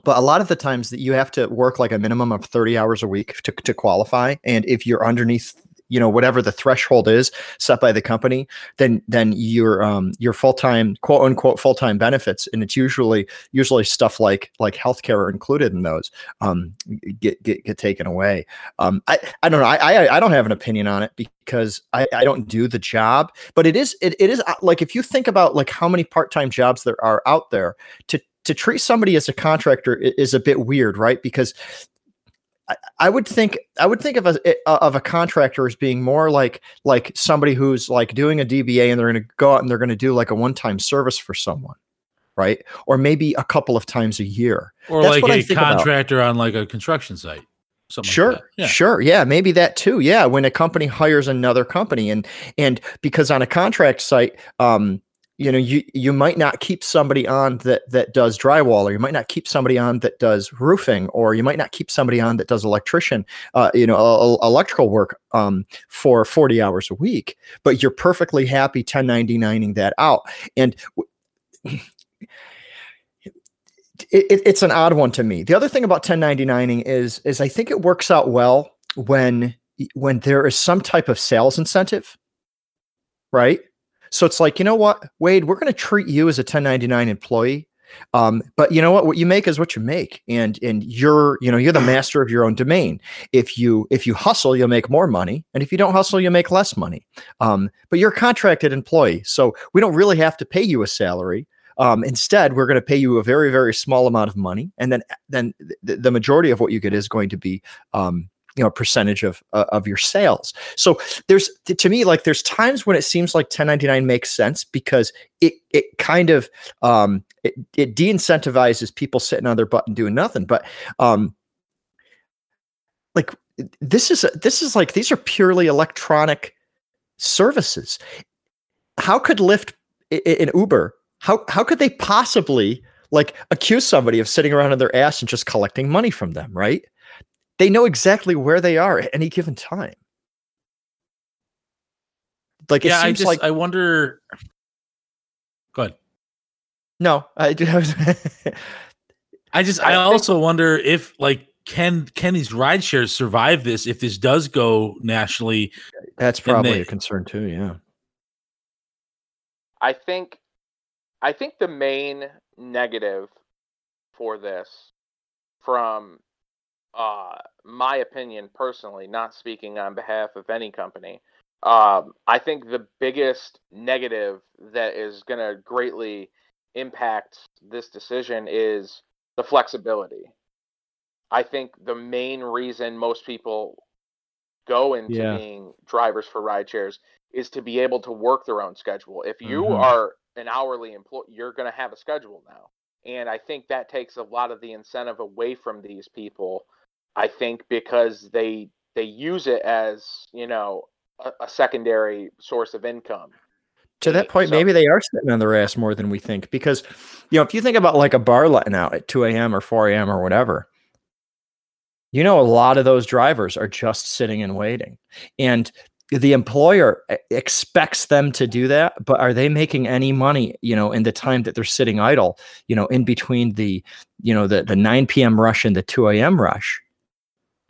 Speaker 2: But a lot of the times that you have to work like a minimum of 30 hours a week to, to qualify. And if you're underneath, you know, whatever the threshold is set by the company, then then your um your full-time quote unquote full-time benefits, and it's usually usually stuff like like healthcare are included in those, um get get get taken away. Um I, I don't know. I, I I don't have an opinion on it because I, I don't do the job, but it is it, it is uh, like if you think about like how many part-time jobs there are out there to to treat somebody as a contractor is a bit weird, right? Because I, I would think I would think of a of a contractor as being more like like somebody who's like doing a DBA and they're going to go out and they're going to do like a one time service for someone, right? Or maybe a couple of times a year.
Speaker 1: Or
Speaker 2: That's
Speaker 1: like a
Speaker 2: think about.
Speaker 1: contractor on like a construction site. Something
Speaker 2: sure
Speaker 1: like. Yeah.
Speaker 2: sure yeah maybe that too yeah when a company hires another company and and because on a contract site um you know you you might not keep somebody on that that does drywall or you might not keep somebody on that does roofing or you might not keep somebody on that does electrician uh you know e- e- electrical work um for 40 hours a week but you're perfectly happy 1099ing that out and w- it, it- it's an odd one to me. The other thing about 1099ing is is I think it works out well when when there is some type of sales incentive, right? So it's like, you know what, Wade, we're going to treat you as a 1099 employee. Um, but you know what? What you make is what you make, and and you're you know you're the master of your own domain. If you if you hustle, you'll make more money, and if you don't hustle, you'll make less money. Um, but you're a contracted employee, so we don't really have to pay you a salary. Um, instead, we're going to pay you a very, very small amount of money, and then then the, the majority of what you get is going to be, um, you know, percentage of uh, of your sales. So there's to me like there's times when it seems like 1099 makes sense because it it kind of um, it, it de-incentivizes people sitting on their butt and doing nothing. But um, like this is this is like these are purely electronic services. How could Lyft i- i- and Uber how how could they possibly like accuse somebody of sitting around on their ass and just collecting money from them right they know exactly where they are at any given time like it
Speaker 1: yeah, I
Speaker 2: seems
Speaker 1: just
Speaker 2: like
Speaker 1: I wonder. Go ahead.
Speaker 2: no i do
Speaker 1: I just
Speaker 4: I
Speaker 1: I,
Speaker 4: think-
Speaker 1: also wonder if like can can these ride shares survive this if this does go nationally?
Speaker 2: that's probably
Speaker 1: they-
Speaker 2: a concern too yeah
Speaker 4: I think I think the main negative for this from uh my opinion personally, not speaking on behalf of any company, um, I think the biggest negative that is gonna greatly impact this decision is the flexibility. I think the main reason most people go into
Speaker 2: Yeah.
Speaker 4: being drivers for ride shares is to be able to work their own schedule. If you
Speaker 2: Mhm.
Speaker 4: are an hourly employee, you're going to have a schedule now. And I think that takes a lot of the incentive away from these people. I think because they they use it as, you know, a, a secondary source of income.
Speaker 2: to that point,
Speaker 4: so-
Speaker 2: maybe they are sitting on their ass more than we think. Because, you know, if you think about like a bar letting out at 2 a.m. or 4 a.m. or whatever, you know, a lot of those drivers are just sitting and waiting. And the employer expects them to do that, but are they making any money, you know, in the time that they're sitting idle, you know, in between the, you know, the, the 9 p.m. rush and the 2 a.m. rush?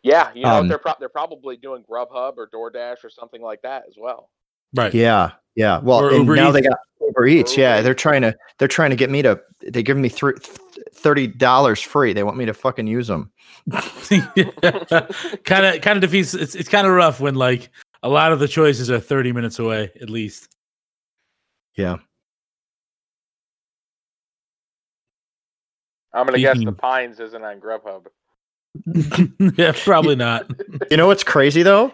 Speaker 4: Yeah, you know,
Speaker 2: Um,
Speaker 4: they're pro- they're probably doing Grubhub or DoorDash or something like that as well.
Speaker 1: Right.
Speaker 2: Yeah, yeah. Well,
Speaker 1: Or
Speaker 2: and
Speaker 1: Uber
Speaker 2: now they got Uber Eats.
Speaker 4: Uber
Speaker 2: Yeah, they're
Speaker 4: trying
Speaker 2: to They're trying to get me to. They give me three thirty dollars free. They want me to fucking use them.
Speaker 1: kind of kind of defeats. It's it's kind of rough when like a lot of the choices are thirty minutes away at least.
Speaker 2: Yeah.
Speaker 4: I'm gonna guess the Pines isn't on Grubhub.
Speaker 1: yeah, probably not.
Speaker 2: You know what's crazy though?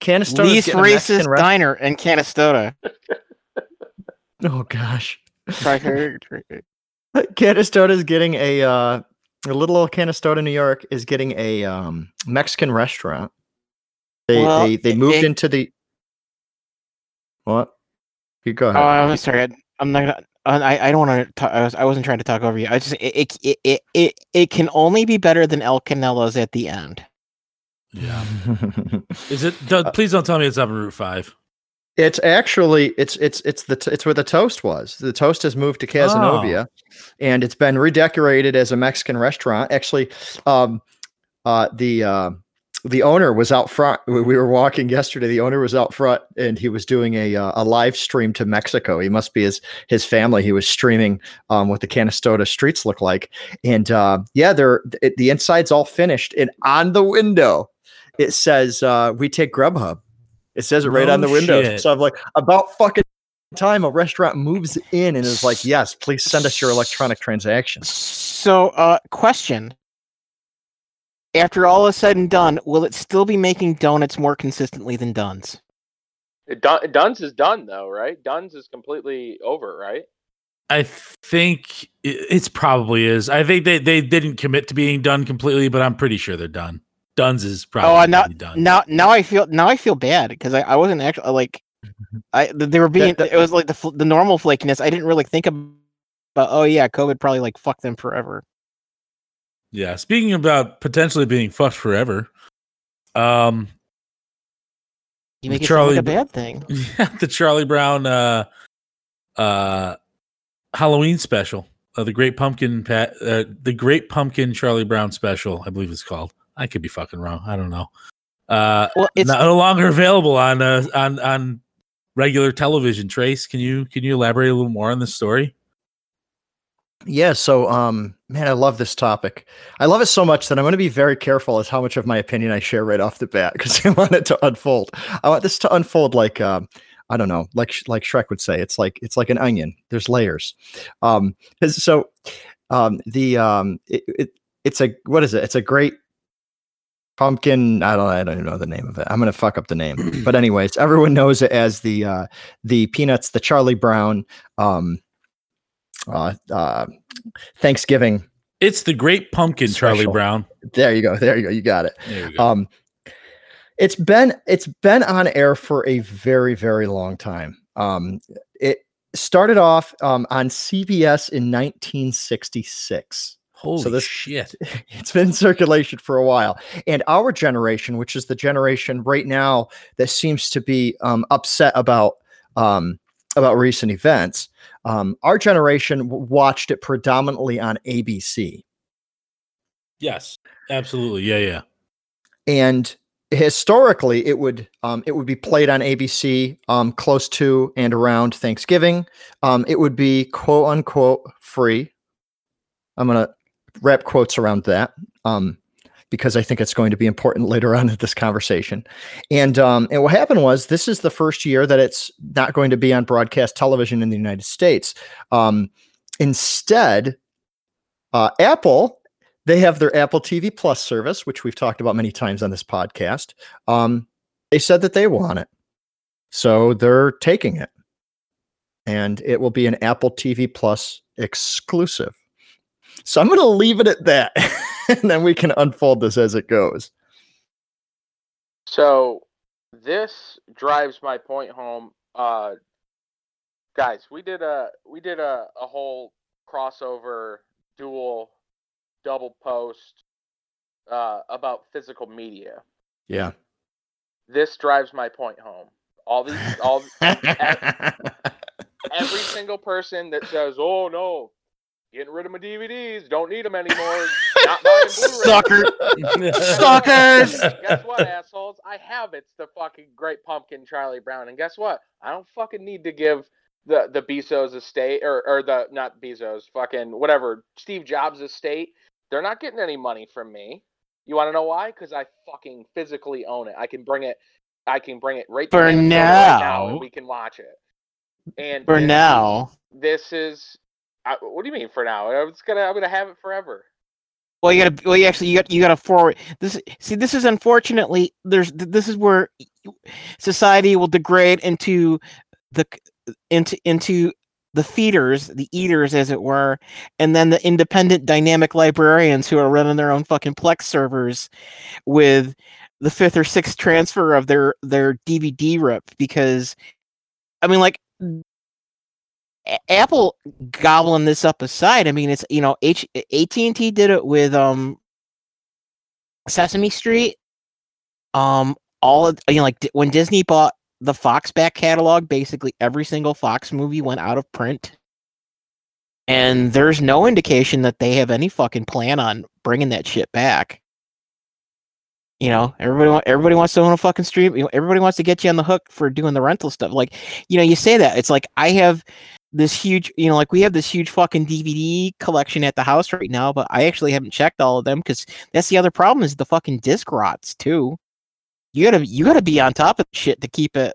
Speaker 2: Canastota
Speaker 3: Least racist diner in Canastota.
Speaker 2: Oh gosh.
Speaker 3: Canastota.
Speaker 2: Canastota is getting a uh, a little old Canastota, New York, is getting a um, Mexican restaurant. They
Speaker 3: Well,
Speaker 2: they they moved
Speaker 3: it-
Speaker 2: into the what? You go
Speaker 3: Oh,
Speaker 2: ahead.
Speaker 3: I'm sorry. I'm not gonna. Uh, I, I don't want to. I was. I wasn't trying to talk over you. I just. It. It. It. It, it can only be better than El Canelo's at the end.
Speaker 1: Yeah. Is it? do- please don't tell me it's up in Route Five.
Speaker 2: it's actually it's it's it's the it's where the toast was. The toast has moved to Cazenovia, and it's been redecorated as a Mexican restaurant. Actually, um, uh, the uh, the owner was out front. We we were walking yesterday. The owner was out front, and he was doing a uh, a live stream to Mexico. He must be his his family. He was streaming um, what the Canastota streets look like, and uh, yeah, they're it, the inside's all finished, and on the window it says uh, "We take Grubhub." It says it right
Speaker 1: No
Speaker 2: on the window.
Speaker 1: shit.
Speaker 2: So I'm like, about fucking time a restaurant moves in and is like, yes, please send us your electronic transactions.
Speaker 3: So, uh, question. After all is said and done, will it still be making donuts more consistently than Dunn's?
Speaker 4: It Dun- Dunn's is done though, right? Dunn's is completely over, right?
Speaker 1: I think it's probably is. I think they they didn't commit to being done completely, but I'm pretty sure they're done. Duns is oh, probably
Speaker 3: Oh, now,
Speaker 1: done.
Speaker 3: now, now I feel now I feel bad because I, I wasn't actually uh, like, I they were being
Speaker 2: that-
Speaker 3: it was like the the normal flakiness. I didn't really think about. Oh yeah, COVID probably like fucked them forever.
Speaker 1: Yeah. Speaking about potentially being fucked forever, um,
Speaker 3: You make it
Speaker 1: Charlie
Speaker 3: like a bad thing.
Speaker 1: yeah, the Charlie Brown uh uh Halloween special. Uh, the Great Pumpkin Pat uh, the Great Pumpkin Charlie Brown special, I believe it's called. I could be fucking wrong. I don't know. Uh
Speaker 3: Well, it's
Speaker 1: no, no longer available on uh, on on regular television. Trace, can you can you elaborate a little more on this story?
Speaker 2: Yeah, so um man, I love this topic. I love it so much that I'm going to be very careful as how much of my opinion I share right off the bat because I want it to unfold. I want this to unfold like um I don't know, like like Shrek would say. It's like it's like an onion. There's layers. Um so um the um it, it it's a what is it? It's a great pumpkin i don't i don't even know the name of it i'm gonna fuck up the name but anyways everyone knows it as the uh the peanuts the charlie brown um uh, uh thanksgiving
Speaker 1: It's the Great Pumpkin Charlie Brown.
Speaker 2: there you go. There you go. You got it.
Speaker 1: You go.
Speaker 2: um it's been it's been on air for a very very long time. Um it started off um on cbs in 1966
Speaker 1: Holy
Speaker 2: this-
Speaker 1: shit!
Speaker 2: it's been in circulation for a while. And our generation which is the generation right now that seems to be um, upset about um, about recent events um, our generation watched it predominantly on abc
Speaker 1: Yes, absolutely. Yeah, yeah.
Speaker 2: and historically it would um, it would be played on abc um, close to and around thanksgiving um, it would be quote unquote free i'm going to wrap quotes around that um, because i think it's going to be important later on in this conversation. And um, and what happened was this is the first year that it's not going to be on broadcast television in the united states. Um, instead uh, apple they have their Apple TV Plus service, which we've talked about many times on this podcast. Um, they said that they want it, so they're taking it, and it will be an Apple TV Plus exclusive. So I'm going to leave it at that, and then we can unfold this as it goes.
Speaker 4: So this drives my point home. Uh, guys, we did a we did a, a whole crossover dual double post uh, about physical media.
Speaker 2: Yeah.
Speaker 4: This drives my point home. All these all every single person that says, "Oh no, getting rid of my DVDs, don't need them anymore, not buying
Speaker 3: Sucker. Suckers!
Speaker 4: Guess what, assholes? I have it's the fucking Great Pumpkin Charlie Brown, and guess what? I don't fucking need to give the the Bezos estate or or the not Bezos, fucking whatever Steve Jobs estate. They're not getting any money from me. You want to know why? Because I fucking physically own it. I can bring it. I can bring it right to
Speaker 3: For
Speaker 4: Amazon right now, and we can watch it. And
Speaker 3: For
Speaker 4: this
Speaker 3: now.
Speaker 4: this is. I, what do you mean for now? I'm just gonna. I'm gonna have it forever.
Speaker 3: Well, you gotta. Well, you actually, you got. You gotta forward. This. See, this is unfortunately. There's. This is where society will degrade into the into into the feeders, the eaters, as it were, and then the independent dynamic librarians who are running their own fucking Plex servers with the fifth or sixth transfer of their their DVD rip. Because, I mean, like. Apple gobbling this up aside, I mean, it's you know, H AT and T did it with um Sesame Street. Um, all of you know, like when Disney bought the Fox back catalog, basically every single Fox movie went out of print, and there's no indication that they have any fucking plan on bringing that shit back. You know, everybody everybody wants to own a fucking stream. You know, everybody wants to get you on the hook for doing the rental stuff. Like, you know, you say that it's like I have this huge, you know, like we have this huge fucking DVD collection at the house right now, but I actually haven't checked all of them because that's the other problem is the fucking disc rots too. You gotta you gotta be on top of shit to keep it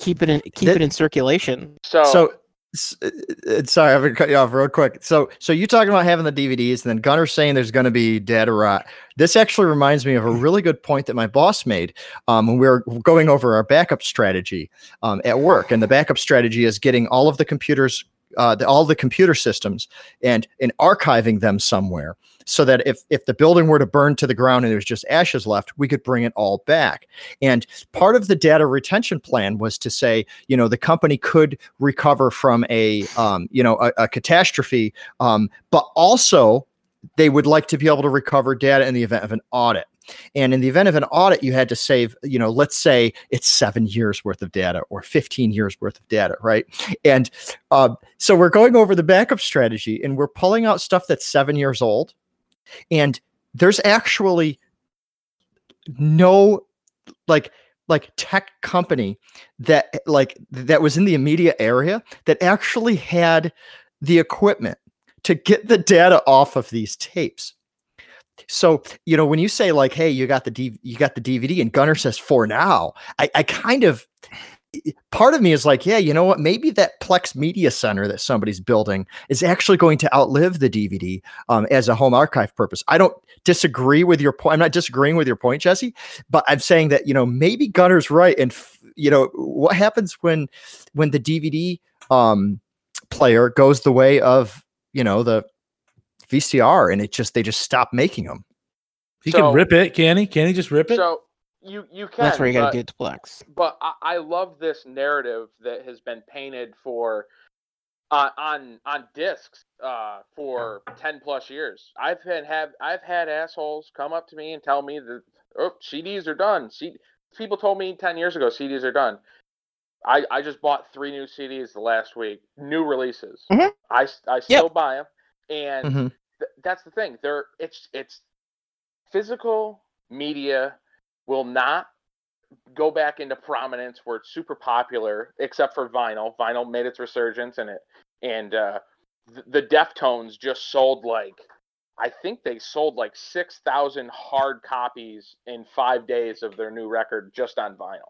Speaker 3: keep it in keep
Speaker 2: That-
Speaker 3: it in circulation.
Speaker 4: So,
Speaker 2: So, s- sorry, I'm gonna cut you off real quick. So, so you talking about having the DVDs, and then Gunner saying there's going to be dead or rot. This actually reminds me of a really good point that my boss made um, when we were going over our backup strategy um, at work. And the backup strategy is getting all of the computers, uh, the, all the computer systems, and and archiving them somewhere, so that if if the building were to burn to the ground and there was just ashes left, we could bring it all back. And part of the data retention plan was to say, you know, the company could recover from a, um, you know, a, a catastrophe, um, but also they would like to be able to recover data in the event of an audit. And in the event of an audit, you had to save, you know, let's say it's seven years worth of data or 15 years worth of data, right? And um, so we're going over the backup strategy and we're pulling out stuff that's seven years old. And there's actually no like like tech company that like that was in the immediate area that actually had the equipment to get the data off of these tapes. So, you know, when you say like, "Hey, you got the D- you got the DVD," and Gunner says "for now," I, I kind of part of me is like, yeah, you know what? Maybe that Plex Media Center that somebody's building is actually going to outlive the DVD um, as a home archive purpose. I don't disagree with your point. I'm not disagreeing with your point, Jesse, but I'm saying that you know maybe Gunner's right, and f- you know what happens when when the DVD um, player goes the way of you know the VCR, and it just they just stop making them.
Speaker 1: He
Speaker 4: So-
Speaker 1: can rip it, can he? Can he just rip it?
Speaker 4: so you you can.
Speaker 3: That's where you gotta
Speaker 4: get
Speaker 3: do to Plex.
Speaker 4: but I, I love this narrative that has been painted for uh, on on discs uh, for ten plus years. I've had have I've had assholes come up to me and tell me that oh CDs are done. C- people told me ten years ago CDs are done. I, I just bought three new CDs the last week, new releases.
Speaker 3: Mhm.
Speaker 4: I still buy them, and
Speaker 2: Mhm.
Speaker 4: th- that's the thing. There, it's it's physical media will not go back into prominence where it's super popular, except for vinyl. Vinyl made its resurgence and it, and uh, th- the Deftones just sold like I think they sold like six thousand hard copies in five days of their new record just on vinyl.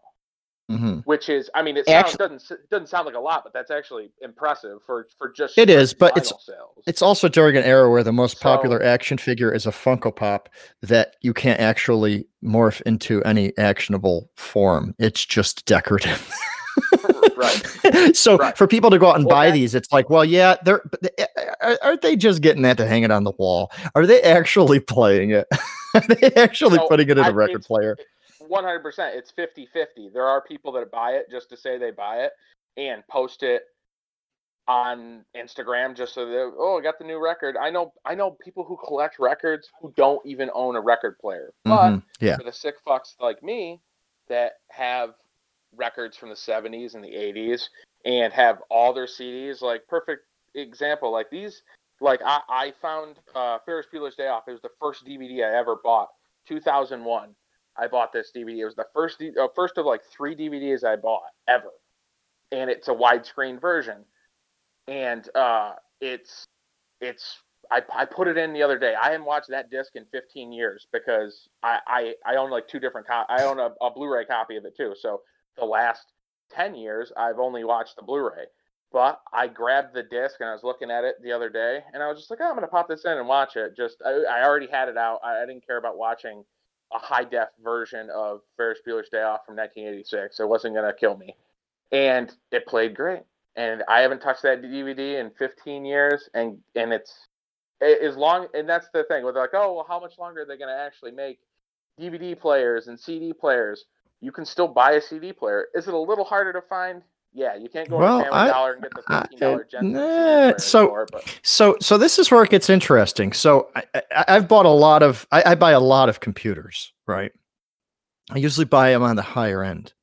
Speaker 2: Mhm.
Speaker 4: Which is, I mean, it sounds,
Speaker 3: Actu-
Speaker 4: doesn't doesn't sound like a lot, but that's actually impressive for for just
Speaker 2: It is, but it's-
Speaker 4: sales.
Speaker 2: It's also during an era where the most
Speaker 4: So-
Speaker 2: popular action figure is a Funko Pop that you can't actually morph into any actionable form. It's just decorative.
Speaker 4: right.
Speaker 2: so
Speaker 4: Right.
Speaker 2: for people to go out and
Speaker 4: Well,
Speaker 2: buy
Speaker 4: that-
Speaker 2: these, it's like, well, yeah, they're but they- a- aren't they just getting that to hang it on the wall? Are they actually playing it? Are they actually
Speaker 4: No,
Speaker 2: putting it in
Speaker 4: I-
Speaker 2: a record
Speaker 4: it's-
Speaker 2: player?
Speaker 4: One hundred percent. It's 50-50. There are people that buy it just to say they buy it and post it on Instagram just so they oh I got the new record. I know I know people who collect records who don't even own a record player. But
Speaker 2: Mhm. Yeah.
Speaker 4: for the sick fucks like me that have records from the 70s and the 80s and have all their CDs like perfect example like these like I, I found uh, Ferris Bueller's Day Off it was the first DVD I ever bought 2001 I bought this DVD it was the first uh, first of like three DVDs I bought ever and it's a widescreen version, and uh, it's it's I, I put it in the other day. I haven't watched that disc in 15 years because I I, I own like two different co- I own a, a Blu-ray copy of it too. So the last 10 years I've only watched the Blu-ray. But I grabbed the disc and I was looking at it the other day, and I was just like, oh, I'm gonna pop this in and watch it. Just I, I already had it out. I, I didn't care about watching a high def version of Ferris Bueller's Day Off from 1986. It wasn't gonna kill me, and it played great. And I haven't touched that DVD in 15 years, and and it's as long and that's the thing with like, oh, well, how much longer are they gonna actually make DVD players and CD players? You can still buy a CD player. Is it a little harder to find? Yeah, you can't go
Speaker 2: Well,
Speaker 4: to Family
Speaker 2: I-
Speaker 4: Dollar and get the
Speaker 2: I-
Speaker 4: fifteen dollar
Speaker 2: nah, so-
Speaker 4: anymore,
Speaker 2: So so this is where it gets interesting. So I, I, I've bought a lot of I, I buy a lot of computers, right? I usually buy them on the higher end,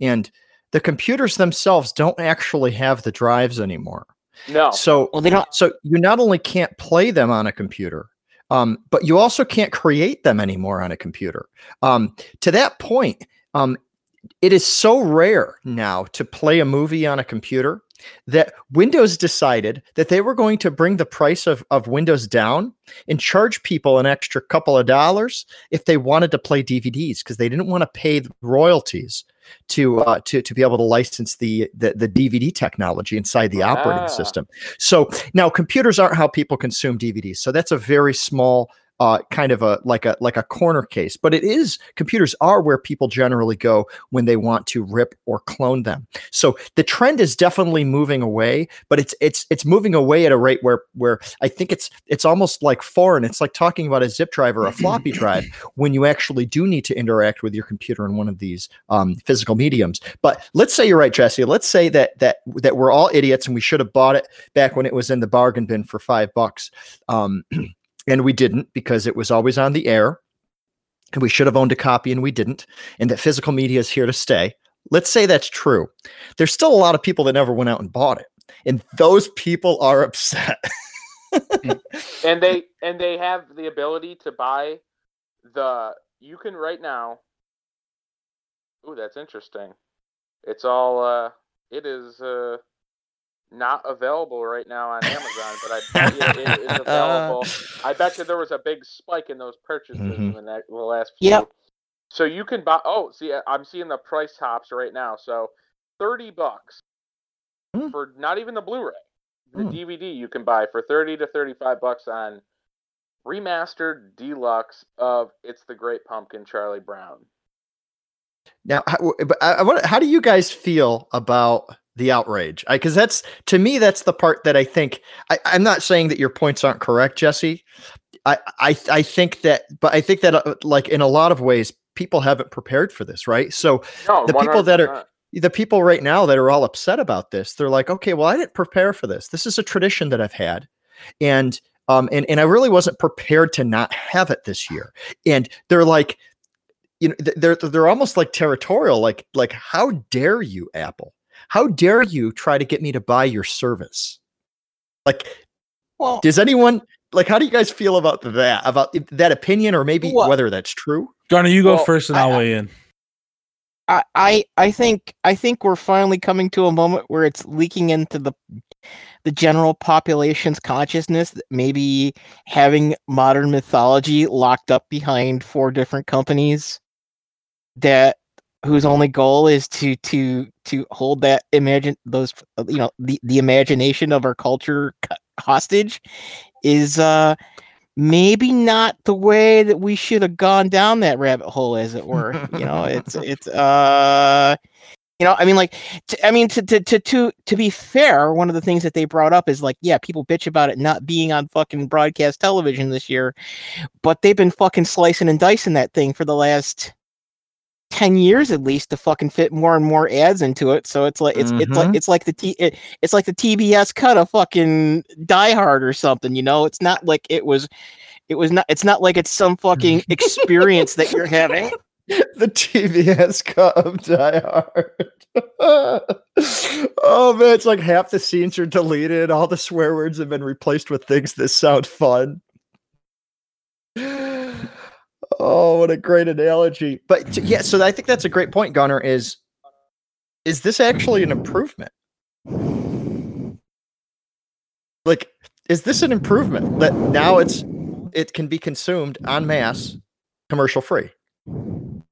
Speaker 2: and the computers themselves don't actually have the drives anymore.
Speaker 4: no,
Speaker 2: So
Speaker 3: Well, they don't.
Speaker 2: so you not only can't play them on a computer, um, but you also can't create them anymore on a computer. Um, to that point, um, it is so rare now to play a movie on a computer that Windows decided that they were going to bring the price of, of Windows down and charge people an extra couple of dollars if they wanted to play DVDs because they didn't want to pay the royalties to uh, to to be able to license the the, the DVD technology inside the operating
Speaker 4: Ah.
Speaker 2: system. So now computers aren't how people consume DVDs. So that's a very small uh, kind of a like a like a corner case, but it is computers are where people generally go when they want to rip or clone them. So the trend is definitely moving away, but it's it's it's moving away at a rate where where I think it's it's almost like foreign. It's like talking about a zip drive or a floppy drive when you actually do need to interact with your computer in one of these um, physical mediums. But let's say you're right, Jesse. Let's say that that that we're all idiots and we should have bought it back when it was in the bargain bin for five bucks. Um, and we didn't because it was always on the air. And we should have owned a copy and we didn't. And that physical media is here to stay. Let's say that's true. There's still a lot of people that never went out and bought it. And those people are upset.
Speaker 4: and they and they have the ability to buy the you can right now Ooh, that's interesting. It's all uh it is uh not available right now on Amazon, but I bet you it is available. I bet you there was a big spike in those purchases
Speaker 2: Mhm.
Speaker 4: in that, the last few.
Speaker 3: Yep.
Speaker 4: So you can buy. Oh, see, I- I'm seeing the price tops right now. So thirty bucks
Speaker 2: Hmm.
Speaker 4: for not even the Blu-ray, the
Speaker 2: Hmm.
Speaker 4: DVD you can buy for thirty to thirty-five bucks on remastered deluxe of "It's the Great Pumpkin" Charlie Brown.
Speaker 2: Now, how, but I, I want, how do you guys feel about the outrage? Because that's to me, that's the part that I think. I, I'm not saying that your points aren't correct, Jesse. I, I, I think that, but I think that, uh, like in a lot of ways, people haven't prepared for this, right? So
Speaker 4: No,
Speaker 2: The people that are- the people right now that are all upset about this, they're like, okay, well, I didn't prepare for this. This is a tradition that I've had, and um, and and I really wasn't prepared to not have it this year. And they're like, you know, they're they're almost like territorial, like like how dare you, Apple? How dare you try to get me to buy your service? Like,
Speaker 3: Well,
Speaker 2: does anyone like? How do you guys feel about that? About that opinion, or maybe
Speaker 3: Well-
Speaker 2: whether that's true?
Speaker 1: Garner, you go
Speaker 4: Well,
Speaker 1: first, and
Speaker 3: I-
Speaker 1: I'll weigh in.
Speaker 3: I, I I think I think we're finally coming to a moment where it's leaking into the the general population's consciousness that maybe having modern mythology locked up behind four different companies that whose only goal is to to to hold that imagine those uh, you know the the imagination of our culture hostage is uh maybe not the way that we should have gone down that rabbit hole as it were you know it's it's uh you know i mean like i mean to, to to to to be fair one of the things that they brought up is like yeah people bitch about it not being on fucking broadcast television this year but they've been fucking slicing and dicing that thing for the last 10 years at least to fucking fit more and more ads into it so it's like it's it's like
Speaker 2: Mhm.
Speaker 3: it's like the t it, it's like the tbs cut of fucking die hard or something you know it's not like it was it was not it's not like it's some fucking experience that you're having
Speaker 2: the TBS cut of Die Hard. oh man, it's like half the scenes are deleted. All the swear words have been replaced with things that sound fun. Oh, what a great analogy! But t- yeah, so I think that's a great point, Gunner. Is is this actually an improvement? Like, is this an improvement that now it's it can be consumed en masse, commercial free?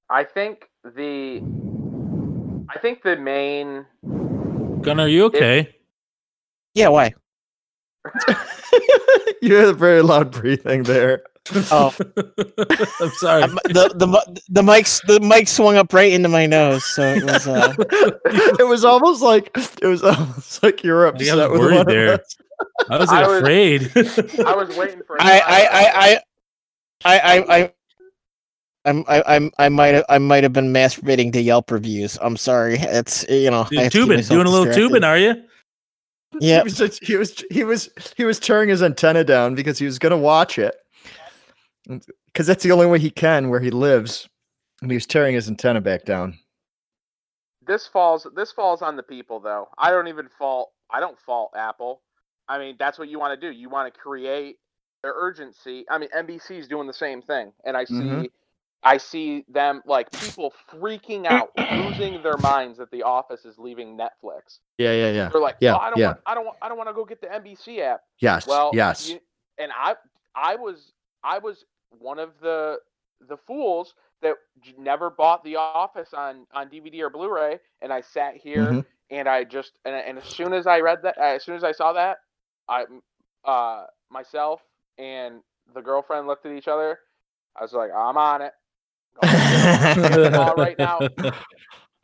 Speaker 4: I think the I think the main
Speaker 1: Gunnar, are you okay?
Speaker 3: Yeah, why?
Speaker 2: you had a very loud breathing there.
Speaker 3: Oh.
Speaker 1: I'm sorry.
Speaker 3: I'm- the the the mics the mic swung up right into my nose, so it was. Uh,
Speaker 2: it was almost like it was almost like you were
Speaker 1: I think I
Speaker 2: upset
Speaker 1: was worried there.
Speaker 2: us.
Speaker 1: I was
Speaker 4: I was-
Speaker 1: afraid.
Speaker 4: I was waiting for
Speaker 3: I I I I I I. I I'm I, I'm I might have I might have been masturbating to Yelp reviews. I'm sorry. It's you know I
Speaker 1: You're
Speaker 3: have to keep
Speaker 1: tubing, doing a little
Speaker 3: distracted.
Speaker 1: tubing, are you?
Speaker 3: Yeah.
Speaker 2: He was, just- he was he was he was tearing his antenna down because he was gonna watch it. Because that's the only way he can where he lives. And he was tearing his antenna back down.
Speaker 4: this falls this falls on the people though. I don't even fault I don't fault Apple. I mean, that's what you want to do. You want to create the urgency. I mean, NBC is doing the same thing. And I see
Speaker 2: Mhm.
Speaker 4: I see them like people freaking out, losing their minds that The Office is leaving Netflix.
Speaker 2: Yeah, yeah, yeah.
Speaker 4: They're like,
Speaker 2: Yeah,
Speaker 4: "Oh, I don't
Speaker 2: yeah.
Speaker 4: want I don't want I don't want to go get the NBC app."
Speaker 2: Yes.
Speaker 4: Well,
Speaker 2: yes.
Speaker 4: you- and I I was I was one of the the fools that never bought The Office on on DVD or Blu-ray, and I sat here
Speaker 2: Mhm.
Speaker 4: and I just and, and as soon as I read that, as soon as I saw that, I uh myself and the girlfriend looked at each other. I was like, I'm on it. Get them all right now.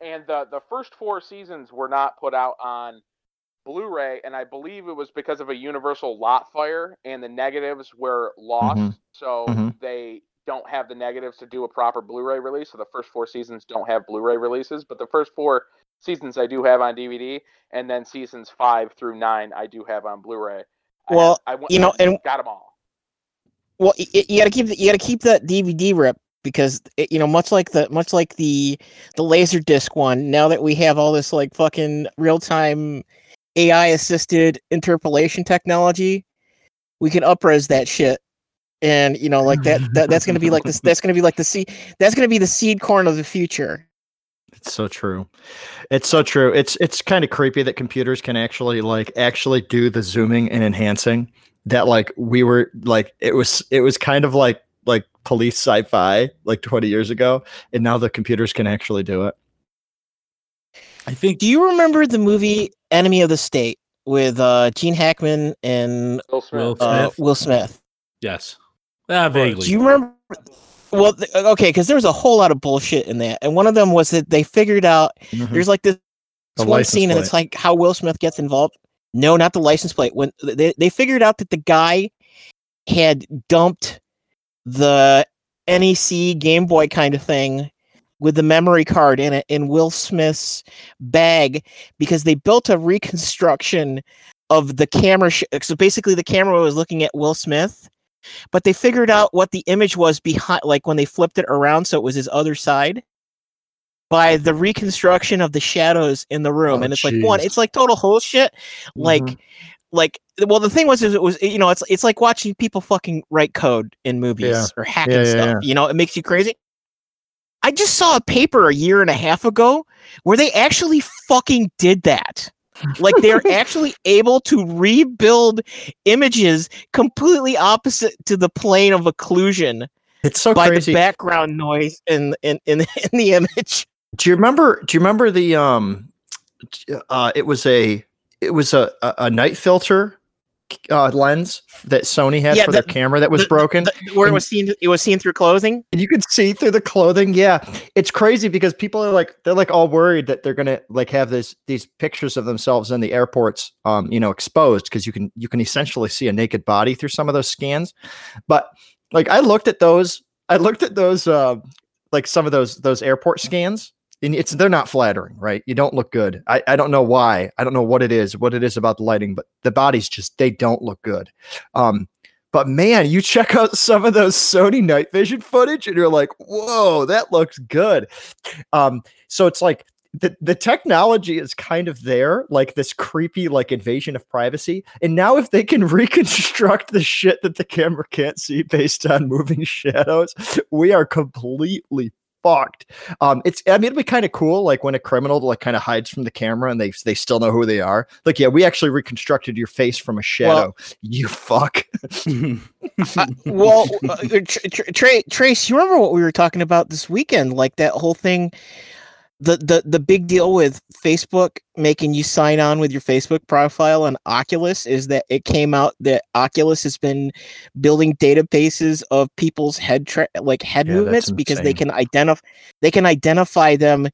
Speaker 4: And the the first four seasons were not put out on Blu-ray, and I believe it was because of a universal lot fire, and the negatives were lost,
Speaker 2: Mhm.
Speaker 4: so
Speaker 2: Mhm.
Speaker 4: they don't have the negatives to do a proper Blu-ray release. So the first four seasons don't have Blu-ray releases, but the first four seasons I do have on DVD, and then seasons five through nine I do have on Blu-ray. I
Speaker 3: Well,
Speaker 4: have- I went,
Speaker 3: you know, and-
Speaker 4: got them all.
Speaker 3: Well, you got to keep the, you got to keep that DVD rip because it, you know much like the much like the the laser disc one. Now that we have all this like fucking real time AI assisted interpolation technology, we can upres that shit. And you know, like that, that that's gonna be like this. That's gonna be like the seed. That's gonna be the seed corn of the future.
Speaker 2: It's so true. It's so true. It's it's kind of creepy that computers can actually like actually do the zooming and enhancing that like we were like it was it was kind of like like police sci-fi like 20 years ago and now the computers can actually do it.
Speaker 1: I think
Speaker 3: Do you remember the movie Enemy of the State with uh, Gene Hackman and
Speaker 4: Will Smith.
Speaker 1: Will
Speaker 3: uh,
Speaker 1: Smith.
Speaker 3: Will Smith?
Speaker 1: yes. Ah, vaguely.
Speaker 3: Do you remember? Well, th- okay, because there was a whole lot of bullshit in that, and one of them was that they figured out there's like this
Speaker 2: The
Speaker 3: one
Speaker 2: license
Speaker 3: scene, and it's like how Will Smith gets involved. No, not the license plate. When they they figured out that the guy had dumped the NEC Game Boy kind of thing with the memory card in it in Will Smith's bag because they built a reconstruction of the camera. Sh- so basically, the camera was looking at Will Smith, but they figured out what the image was behind, like when they flipped it around, so it was his other side. By the reconstruction of the shadows in the room,
Speaker 2: Oh,
Speaker 3: and it's like one, it's like total whole shit. Like,
Speaker 2: Mhm.
Speaker 3: like, well, the thing was, is it was, you know, it's it's like watching people fucking write code in movies
Speaker 2: Yeah.
Speaker 3: or hacking
Speaker 2: Yeah, yeah,
Speaker 3: stuff. You know, it makes you crazy. I just saw a paper a year and a half ago where they actually fucking did that. Like they're actually able to rebuild images completely opposite to the plane of occlusion
Speaker 2: It's so
Speaker 3: by
Speaker 2: crazy.
Speaker 3: the background noise in in in, in the image.
Speaker 2: Do you remember? Do you remember the um? Uh, it was a it was a a, a night filter uh, lens that Sony had
Speaker 3: Yeah,
Speaker 2: for
Speaker 3: the-
Speaker 2: their camera that was
Speaker 3: The-
Speaker 2: broken,
Speaker 3: the- where it was seen it was seen through clothing.
Speaker 2: and you could see through the clothing. Yeah, it's crazy because people are like they're like all worried that they're gonna like have this these pictures of themselves in the airports, um, you know, exposed because you can you can essentially see a naked body through some of those scans. But like I looked at those, I looked at those, uh, like some of those those airport scans, and it's they're not flattering, right? You don't look good. I, I don't know why. I don't know what it is, what it is about the lighting, but the bodies just they don't look good. Um, but man, you check out some of those Sony night vision footage, and you're like, whoa, that looks good. Um, so it's like the, the technology is kind of there, like this creepy like invasion of privacy. And now if they can reconstruct the shit that the camera can't see based on moving shadows, we are completely fucked. Um, it's I mean it'd be kind of cool, like when a criminal like kind of hides from the camera and they they still know who they are. Like, yeah, we actually reconstructed your face from a shadow.
Speaker 3: Well-
Speaker 2: you fuck.
Speaker 3: Uh, well, uh, Tra- Trace, you remember what we were talking about this weekend? Like that whole thing, the the the big deal with Facebook making you sign on with your Facebook profile on Oculus is that it came out that Oculus has been building databases of people's head tra- like head
Speaker 2: Yeah,
Speaker 3: movements because they can identify they can identify them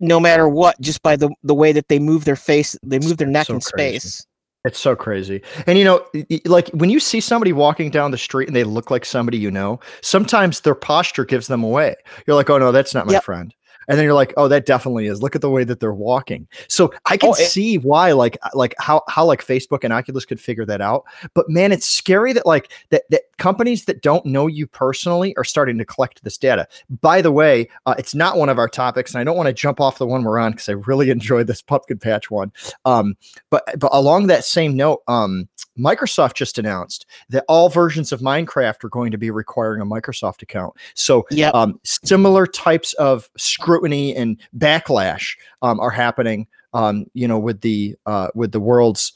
Speaker 3: no matter what just by the the way that they move their face, they move their neck
Speaker 2: So
Speaker 3: in
Speaker 2: crazy.
Speaker 3: space.
Speaker 2: It's so crazy. And you know, like when you see somebody walking down the street and they look like somebody you know, sometimes their posture gives them away. You're like, oh no, that's not my
Speaker 3: Yep.
Speaker 2: friend. And then you're like, oh, that definitely is. Look at the way that they're walking. So I can
Speaker 3: Oh, it-
Speaker 2: see why, like, uh, like how how like Facebook and Oculus could figure that out. But man, it's scary that like that that companies that don't know you personally are starting to collect this data. By the way, uh, it's not one of our topics, and I don't want to jump off the one we're on because I really enjoyed this pumpkin patch one. Um, but but along that same note, um, Microsoft just announced that all versions of Minecraft are going to be requiring a Microsoft account. So
Speaker 3: Yep.
Speaker 2: um, similar types of scrutiny and backlash um, are happening. Um, you know, with the uh, with the world's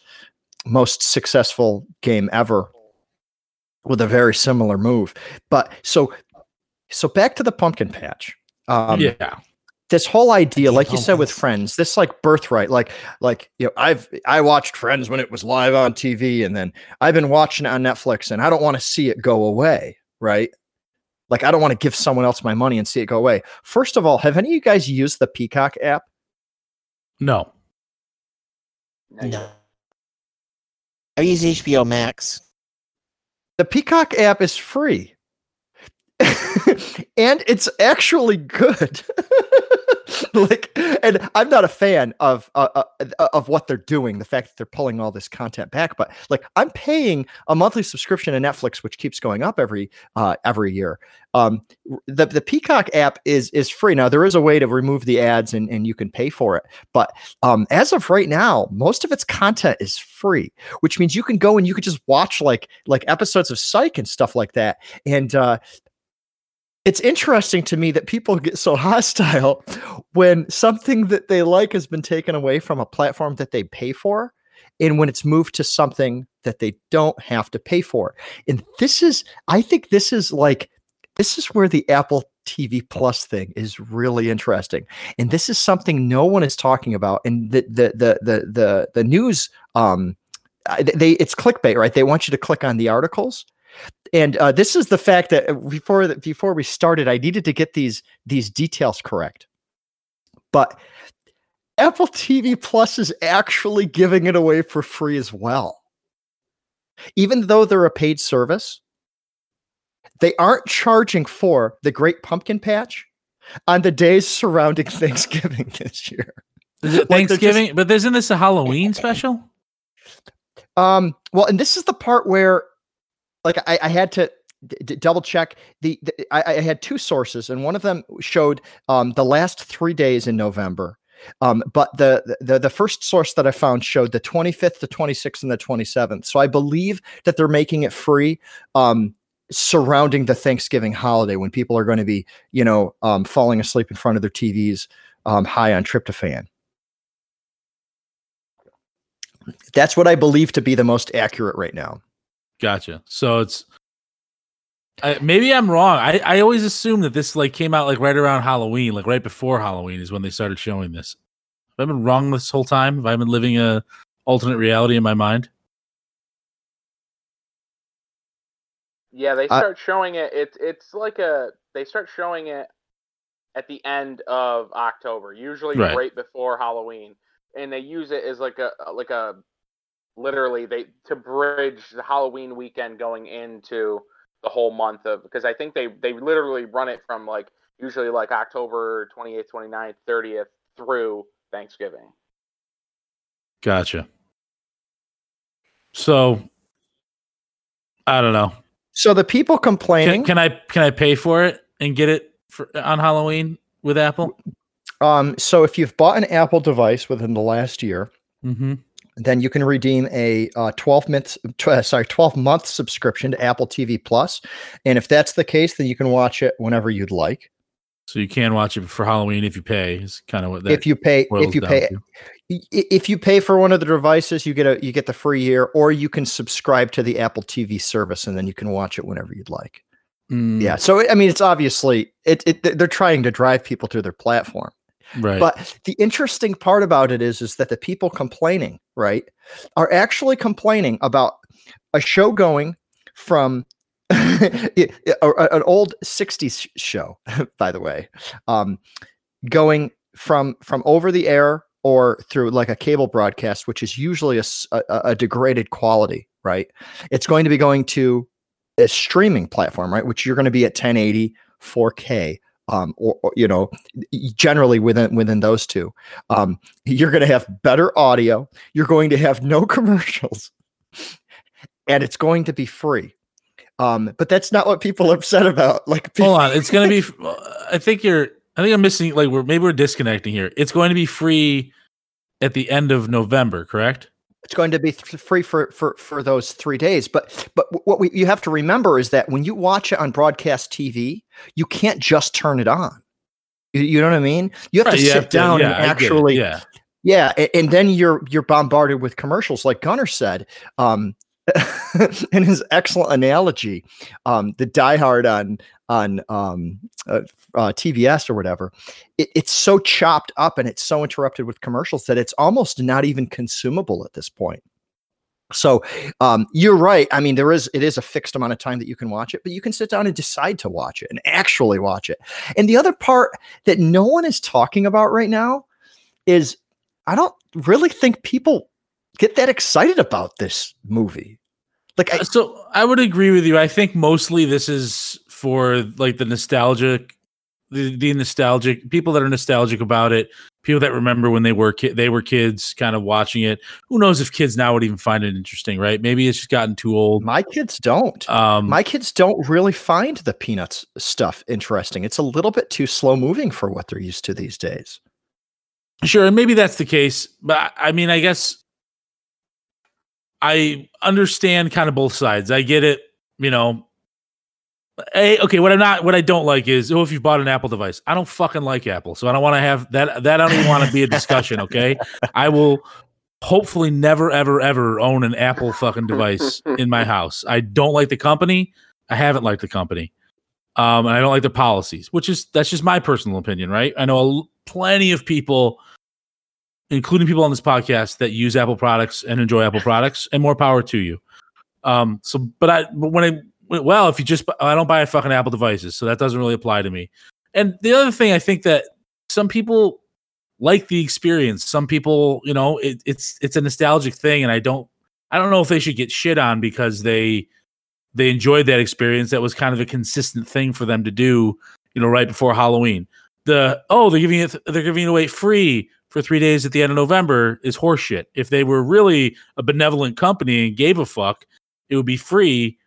Speaker 2: most successful game ever, with a very similar move. But so so back to the pumpkin patch. Um,
Speaker 1: yeah.
Speaker 2: this whole idea, like you said with. Friends, this like birthright, like like you know, I've I watched Friends when it was live on TV, and then I've been watching it on Netflix, and I don't want to see it go away, right? Like I don't want to give someone else my money and see it go away. First of all, have any of you guys used the Peacock app?
Speaker 1: No.
Speaker 3: No. I use HBO Max.
Speaker 2: The Peacock app is free. and it's actually good. like and I'm not a fan of uh, uh, of what they're doing, the fact that they're pulling all this content back, but like I'm paying a monthly subscription to Netflix which keeps going up every uh every year. Um the the Peacock app is is free. Now there is a way to remove the ads and and you can pay for it, but um as of right now, most of its content is free, which means you can go and you can just watch like like episodes of Psych and stuff like that. And uh it's interesting to me that people get so hostile when something that they like has been taken away from a platform that they pay for and when it's moved to something that they don't have to pay for. And this is I think this is like this is where the Apple TV Plus thing is really interesting. And this is something no one is talking about and the the the the the, the news um they it's clickbait, right? They want you to click on the articles and uh, this is the fact that uh, before the, before we started, I needed to get these these details correct. But Apple TV Plus is actually giving it away for free as well, even though they're a paid service. They aren't charging for the Great Pumpkin Patch on the days surrounding Thanksgiving this year.
Speaker 1: Is it
Speaker 2: Like, they're just-
Speaker 1: Thanksgiving? but isn't this a Halloween special?
Speaker 2: Um, well, and this is the part where, like, I, I had to d- d- double check the, the I, I had two sources, and one of them showed um the last three days in November. Um, but the, the the first source that I found showed the 25th, the 26th, and the 27th. So I believe that they're making it free um surrounding the Thanksgiving holiday when people are going to be, you know, um falling asleep in front of their TVs um high on tryptophan. That's what I believe to be the most accurate right now.
Speaker 1: Gotcha. So it's I, maybe I'm wrong. I, I always assume that this like came out like right around Halloween, like right before Halloween is when they started showing this. Have I been wrong this whole time? Have I been living a alternate reality in my mind?
Speaker 4: Yeah, they
Speaker 2: I-
Speaker 4: start showing it. It's it's like a they start showing it at the end of October, usually
Speaker 1: Right.
Speaker 4: right, before Halloween, and they use it as like a like a literally they to bridge the Halloween weekend going into the whole month of because I think they they literally run it from like usually like October 28th, 29th, 30th through Thanksgiving.
Speaker 1: Gotcha. So I don't know.
Speaker 2: So the people complaining,
Speaker 1: Can, can I can I pay for it and get it for, on Halloween with Apple?
Speaker 2: um, so if you've bought an Apple device within the last year,
Speaker 1: Mm-hmm.
Speaker 2: Then you can redeem a uh, 12 month tw- uh, sorry 12 month subscription to Apple TV Plus, and if that's the case, then you can watch it whenever you'd like.
Speaker 1: So you can watch it for Halloween if you pay. Is kind of what that
Speaker 2: if you pay if you pay
Speaker 1: to.
Speaker 2: if you pay for one of the devices you get a you get the free year or you can subscribe to the apple tv service and then you can watch it whenever you'd like
Speaker 1: Mm,
Speaker 2: yeah so i mean it's obviously it, it they're trying to drive people to their platform
Speaker 1: right.
Speaker 2: but the interesting part about it is is that the people complaining right are actually complaining about a show going from a- a- an old 60s show by the way um, going from from over the air or through like a cable broadcast which is usually a degraded quality right it's going to be going to a streaming platform right which you're going to be at 1080 4k um, or, or you know generally within within those two um, you're going to have better audio you're going to have no commercials and it's going to be free um, but that's not what people are upset about like
Speaker 1: Hold on, it's gonna be. I think you're. I think I'm missing. Like we're maybe we're disconnecting here. It's going to be free at the end of November, correct?
Speaker 2: It's going to be th- free for for for those three days but but what we, you have to remember is that when you watch it on broadcast tv you can't just turn it on you, you know what i mean you have
Speaker 1: Right,
Speaker 2: to
Speaker 1: you
Speaker 2: sit
Speaker 1: have to-
Speaker 2: down
Speaker 1: yeah,
Speaker 2: and actually
Speaker 1: yeah.
Speaker 2: Yeah, and then you're you're bombarded with commercials, like Gunnar said. Um, in his excellent analogy, um, the Die Hard on on um, uh, uh, or whatever, it, it's so chopped up and it's so interrupted with commercials that it's almost not even consumable at this point. So um, you're right. I mean, there is it is a fixed amount of time that you can watch it, but you can sit down and decide to watch it and actually watch it. And the other part that no one is talking about right now is I don't really think people get that excited about this movie. Like, I,
Speaker 1: Uh, So I would agree with you. I think mostly this is for like the nostalgic, the, the nostalgic people that are nostalgic about it. People that remember when they were ki- they were kids, kind of watching it. Who knows if kids now would even find it interesting, right? Maybe it's just gotten too old.
Speaker 2: my kids don't.
Speaker 1: Um,
Speaker 2: My kids don't really find the Peanuts stuff interesting. It's a little bit too slow moving for what they're used to these days.
Speaker 1: Sure, and maybe that's the case, but I- I mean, I guess I understand kind of both sides. I get it, you know. Hey, okay, what I'm not, what I don't like is, oh, if you bought an Apple device, I don't fucking like Apple, so I don't want to have that. That I don't even want to be a discussion. Okay, I will hopefully never, ever, ever own an Apple fucking device in my house. I don't like the company. I haven't liked the company, um, and I don't like the policies, which is that's just my personal opinion, right? I know a plenty of people including people on this podcast that use Apple products and enjoy Apple products, and more power to you. Um, so, but I, but when I, well, if you just, I don't buy fucking Apple devices, so that doesn't really apply to me. And the other thing, I think that some people like the experience. Some people, you know, it, it's it's a nostalgic thing, and I don't, I don't know if they should get shit on because they they enjoyed that experience. That was kind of a consistent thing for them to do, you know, right before Halloween. The oh, they're giving it, they're giving it away free for three days at the end of November is horseshit. If they were really a benevolent company and gave a fuck, it would be free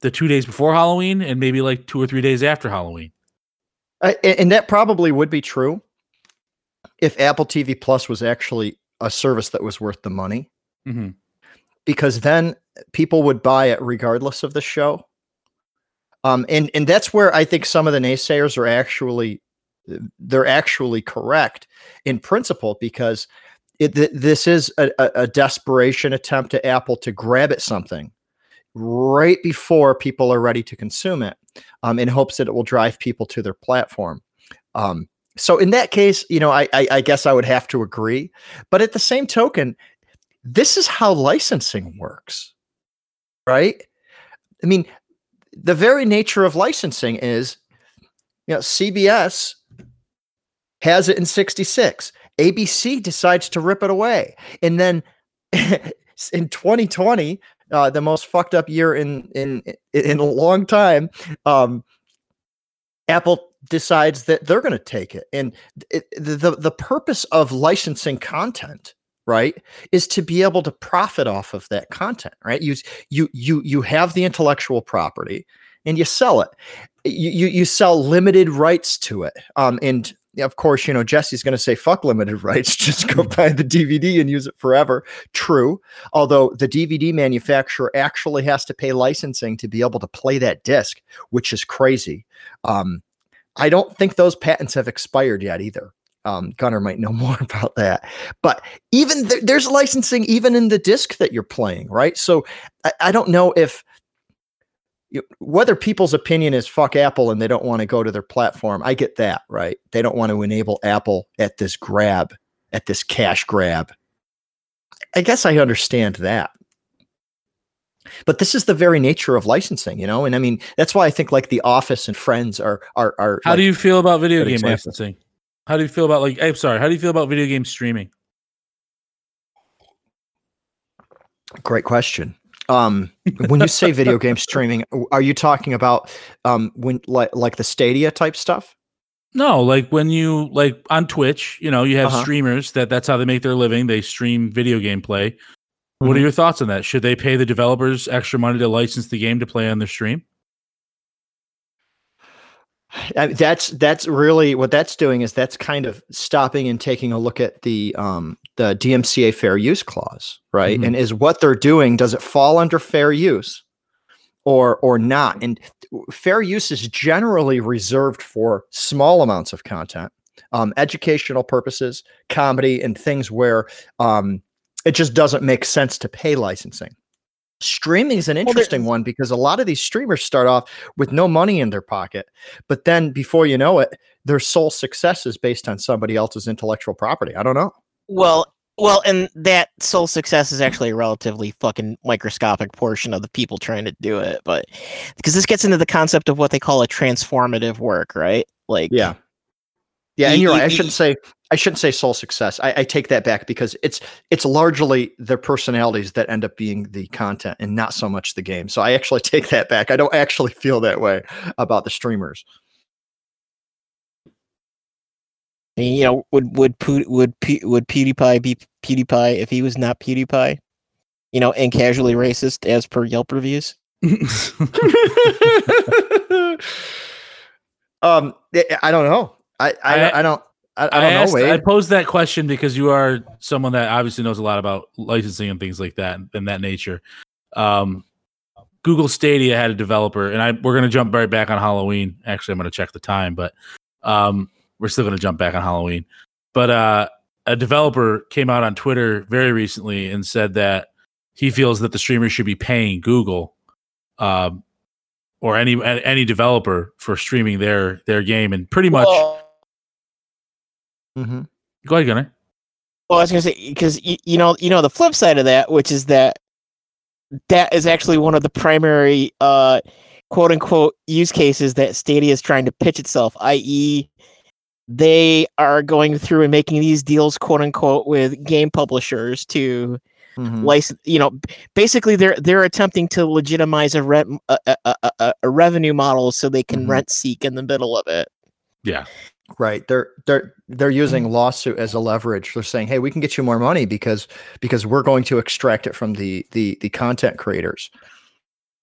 Speaker 1: the two days before Halloween and maybe like two or three days after Halloween.
Speaker 2: A- and that probably would be true if Apple TV Plus was actually a service that was worth the money,
Speaker 1: Mm-hmm.
Speaker 2: because then people would buy it regardless of the show. Um, and and that's where I think some of the naysayers are actually they're actually correct in principle because it, th- this is a, a, desperation attempt to Apple to grab at something right before people are ready to consume it, um, in hopes that it will drive people to their platform. Um, so in that case, you know, I, I, I guess I would have to agree. But at the same token, this is how licensing works, right? I mean, the very nature of licensing is, you know, CBS has it in 66. ABC decides to rip it away. And then in 2020, uh, the most fucked up year in in in a long time, um, Apple decides that they're going to take it. And it, the, the purpose of licensing content, right, is to be able to profit off of that content, right? You you you you have the intellectual property and you sell it. You you, you sell limited rights to it. Um, and of course, you know, Jesse's going to say, fuck limited rights, just go buy the DVD and use it forever. True. Although the DVD manufacturer actually has to pay licensing to be able to play that disc, which is crazy. Um, I don't think those patents have expired yet either. Um, Gunner might know more about that. But even th- there's licensing even in the disc that you're playing, right? So I, I don't know if whether people's opinion is fuck Apple and they don't want to go to their platform. I get that, right? They don't want to enable Apple at this grab, at this cash grab. I guess I understand that. But this is the very nature of licensing, you know, and I mean that's why I think like The Office and Friends are are are.
Speaker 1: How
Speaker 2: like,
Speaker 1: do you feel about video game
Speaker 2: example.
Speaker 1: licensing? How do you feel about like? I'm sorry. How do you feel about video game streaming?
Speaker 2: Great question. Um, when you say video game streaming, are you talking about um when like like the Stadia type stuff?
Speaker 1: No, like when you like on Twitch, you know, you have
Speaker 2: Uh-huh.
Speaker 1: streamers that that's how they make their living. They stream video game play. What are
Speaker 2: Mhm.
Speaker 1: your thoughts on that? Should they pay the developers extra money to license the game to play on their stream?
Speaker 2: That's that's really what that's doing is that's kind of stopping and taking a look at the um the DMCA fair use clause, right?
Speaker 1: Mhm.
Speaker 2: And is what they're doing does it fall under fair use or or not? And fair use is generally reserved for small amounts of content, um, educational purposes, comedy, and things where um, it just doesn't make sense to pay licensing. Streaming is an interesting one because a lot of these streamers start off with no money in their pocket, but then before you know it, their sole success is based on somebody else's intellectual property. I don't know.
Speaker 3: Well, well, and that sole success is actually a relatively fucking microscopic portion of the people trying to do it, but because this gets into the concept of what they call a transformative work, right? Like,
Speaker 2: Yeah. Yeah, and you're right. I shouldn't say I shouldn't say sole success. I, I take that back because it's it's largely their personalities that end up being the content and not so much the game. So I actually take that back. I don't actually feel that way about the streamers.
Speaker 3: I mean, you know, would would Pu- would would PewDiePie be PewDiePie if he was not PewDiePie? You know, and casually racist as per Yelp reviews.
Speaker 2: um, I I don't know. I I,
Speaker 1: I-
Speaker 2: I don't I, I
Speaker 1: I,
Speaker 2: don't
Speaker 1: asked,
Speaker 2: know.
Speaker 1: I posed that question because you are someone that obviously knows a lot about licensing and things like that and that nature. Um, Google Stadia had a developer, and I we're going to jump right back on Halloween. Actually, I'm going to check the time, but um, we're still going to jump back on Halloween. But uh, a developer came out on Twitter very recently and said that he feels that the streamers should be paying Google um, or any any developer for streaming their their game, and pretty much.
Speaker 3: Well,
Speaker 2: Mhm.
Speaker 1: go ahead, Gunnar.
Speaker 3: well, I was gonna say because you, you know you know the flip side of that, which is that that is actually one of the primary uh quote unquote use cases that Stadia is trying to pitch itself, i.e. they are going through and making these deals quote unquote with game publishers to
Speaker 2: Mhm.
Speaker 3: license you know basically they're they're attempting to legitimize a rent a, a, a, a- a revenue model so they can
Speaker 2: Mhm.
Speaker 3: rent seek in the middle of it
Speaker 1: Yeah.
Speaker 2: Right. They're they're they're
Speaker 1: Mm-hmm.
Speaker 2: using lawsuit as a leverage. They're saying, "Hey, we can get you more money because because we're going to extract it from the the the content creators."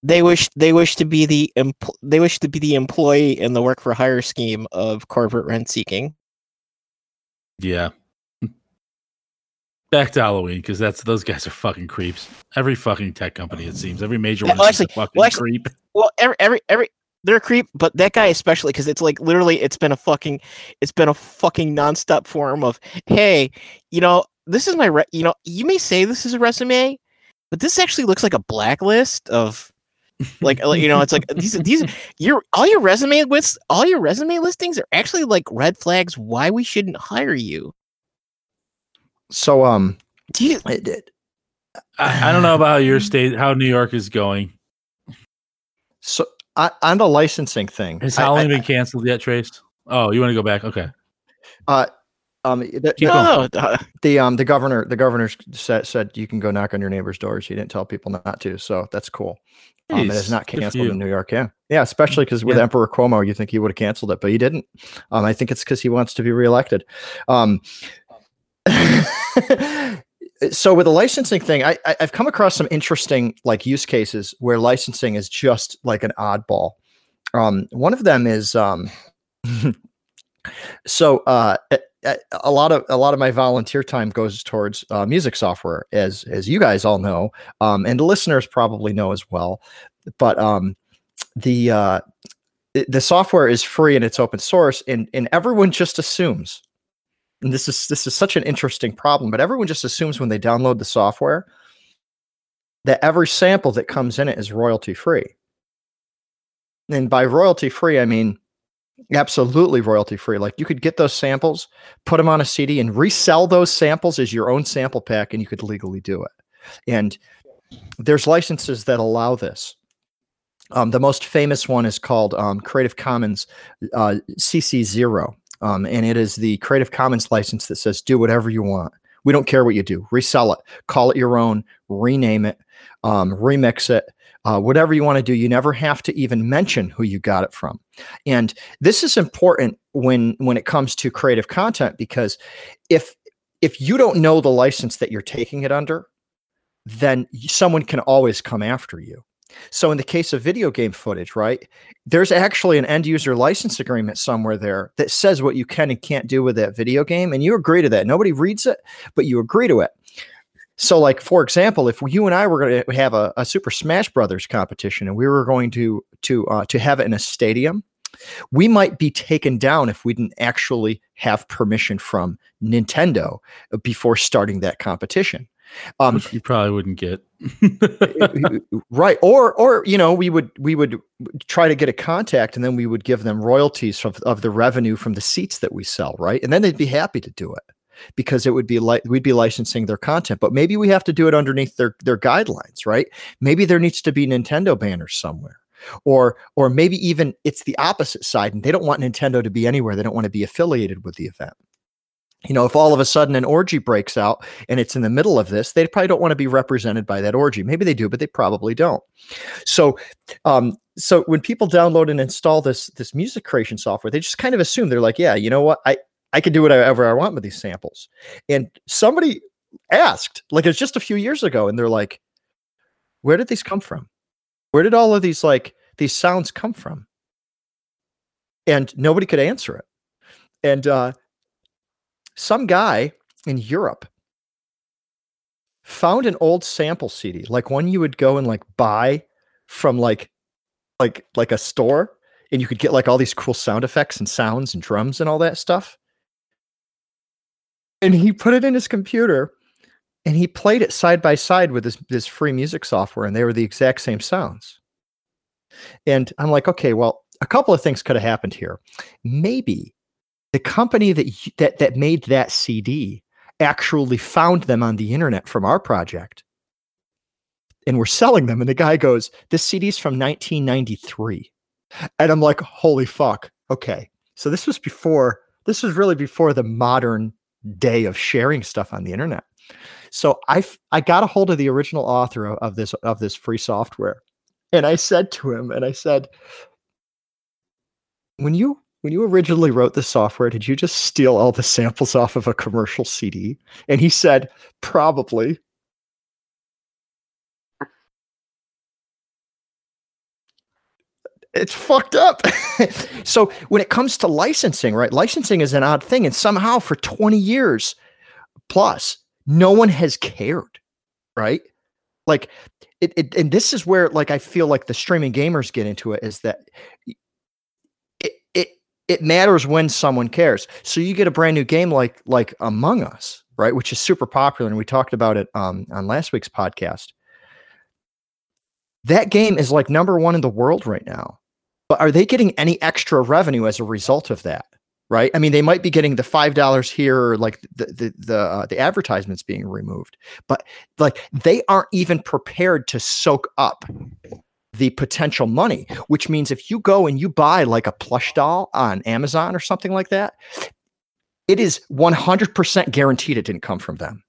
Speaker 3: they wish they wish to be the empl- they wish to be the employee in the work for hire scheme of corporate rent seeking
Speaker 1: Yeah. Back to Halloween because that's those guys are fucking creeps. Every fucking tech company, it seems, every major
Speaker 3: Yeah,
Speaker 1: one
Speaker 3: well,
Speaker 1: is a
Speaker 3: actually-
Speaker 1: fucking
Speaker 3: well, actually-
Speaker 1: creep.
Speaker 3: well every every every they're a creep but that guy especially because it's like literally it's been a fucking it's been a fucking nonstop form of hey you know this is my re- you know you may say this is a resume but this actually looks like a blacklist of like like, you know it's like these these your all your resume lists all your resume listings are actually like red flags why we shouldn't hire you
Speaker 2: So um
Speaker 3: do you
Speaker 2: it, it-
Speaker 1: I, I don't know about your state, how New York is going.
Speaker 2: so I, on the licensing thing,
Speaker 1: Has
Speaker 2: I- I-
Speaker 1: Halloween been canceled yet, Trace? Oh, you want to go back? Okay.
Speaker 2: uh um the,
Speaker 1: Keep
Speaker 2: the,
Speaker 1: going.
Speaker 3: no,
Speaker 2: the um the governor the governor said said you can go knock on your neighbor's doors. He didn't tell people not to, so that's cool. Um, it is not canceled in New York. Yeah, yeah, especially because with
Speaker 1: Yeah.
Speaker 2: Emperor Cuomo, you think he would have canceled it, but he didn't. Um, I think it's because he wants to be reelected. Um, so with the licensing thing, I, I I've come across some interesting like use cases where licensing is just like an oddball. Um, one of them is um, so uh, a lot of a lot of my volunteer time goes towards uh, music software, as as you guys all know, um, and the listeners probably know as well. But um, the uh, the software is free and it's open source and and everyone just assumes and this is this is such an interesting problem but everyone just assumes when they download the software that every sample that comes in it is royalty free and by royalty free i mean absolutely royalty free like you could get those samples put them on a cd and resell those samples as your own sample pack and you could legally do it. And there's licenses that allow this. Um, the most famous one is called um, Creative Commons uh, CC0. Um, and it is the Creative Commons license that says do whatever you want. We don't care what you do. Resell it, call it your own, rename it, um, remix it, uh, whatever you want to do. You never have to even mention who you got it from. And this is important when when it comes to creative content because if if you don't know the license that you're taking it under, then someone can always come after you. So in the case of video game footage, right? There's actually an end user license agreement somewhere there that says what you can and can't do with that video game and you agree to that. Nobody reads it, but you agree to it. So like for example, if you and I were going to have a, a Super Smash Brothers competition and we were going to to uh, to have it in a stadium, we might be taken down if we didn't actually have permission from Nintendo before starting that competition. Um,
Speaker 1: Which you probably wouldn't get.
Speaker 2: right or or you know we would we would try to get a contact and then we would give them royalties from, of the revenue from the seats that we sell right? And then they'd be happy to do it because it would be like we'd be licensing their content. But maybe we have to do it underneath their their guidelines right? Maybe there needs to be nintendo banners somewhere or or maybe even it's the opposite side and they don't want nintendo to be anywhere. They don't want to be affiliated with the event you know, if all of a sudden an orgy breaks out and it's in the middle of this, they probably don't want to be represented by that orgy. Maybe they do, but they probably don't. So, um, so when people download and install this this music creation software, they just kind of assume they're like, yeah, you know what, I I can do whatever I want with these samples. And somebody asked, like it's just a few years ago, and they're like, where did these come from? Where did all of these like these sounds come from? And nobody could answer it. And uh, some guy in Europe found an old sample CD, like one you would go and like buy from like like like a store and you could get like all these cool sound effects and sounds and drums and all that stuff. And he put it in his computer and he played it side by side with this this free music software and they were the exact same sounds. And I'm like, okay, well, a couple of things could have happened here. Maybe the company that that that made that CD actually found them on the internet from our project and we're selling them and the guy goes this CD's from 1993 and I'm like holy fuck okay. So this was before this was really before the modern day of sharing stuff on the internet. So I I got a hold of the original author of, of this of this free software and I said to him and I said when you when you originally wrote the software, did you just steal all the samples off of a commercial CD? And he said, probably. It's fucked up. so when it comes to licensing, right? Licensing is an odd thing. And somehow for 20 years plus, no one has cared, right? Like it, it and this is where like I feel like the streaming gamers get into it is that it matters when someone cares. So you get a brand new game like like Among Us, right, which is super popular, and we talked about it um, on last week's podcast. That game is like number one in the world right now. But are they getting any extra revenue as a result of that? Right? I mean, they might be getting the five dollars here, like the the the, uh, the advertisements being removed, but like they aren't even prepared to soak up the potential money, which means if you go and you buy like a plush doll on Amazon or something like that, it is 100% guaranteed it didn't come from them.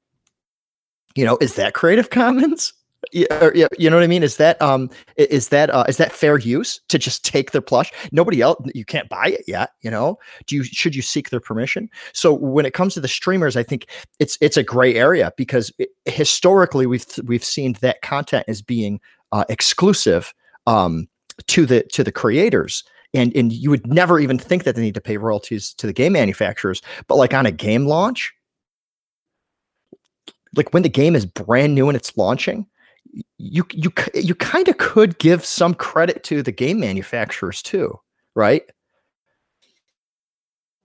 Speaker 2: You know, is that Creative Commons? Yeah, you know what I mean. Is that um, is that uh, is that fair use to just take their plush? Nobody else, you can't buy it yet. You know, do you should you seek their permission? So when it comes to the streamers, I think it's it's a gray area because it, historically we've we've seen that content as being uh, exclusive um, to the to the creators and and you would never even think that they need to pay royalties to the game manufacturers but like on a game launch like when the game is brand new and it's launching you you you kind of could give some credit to the game manufacturers too right?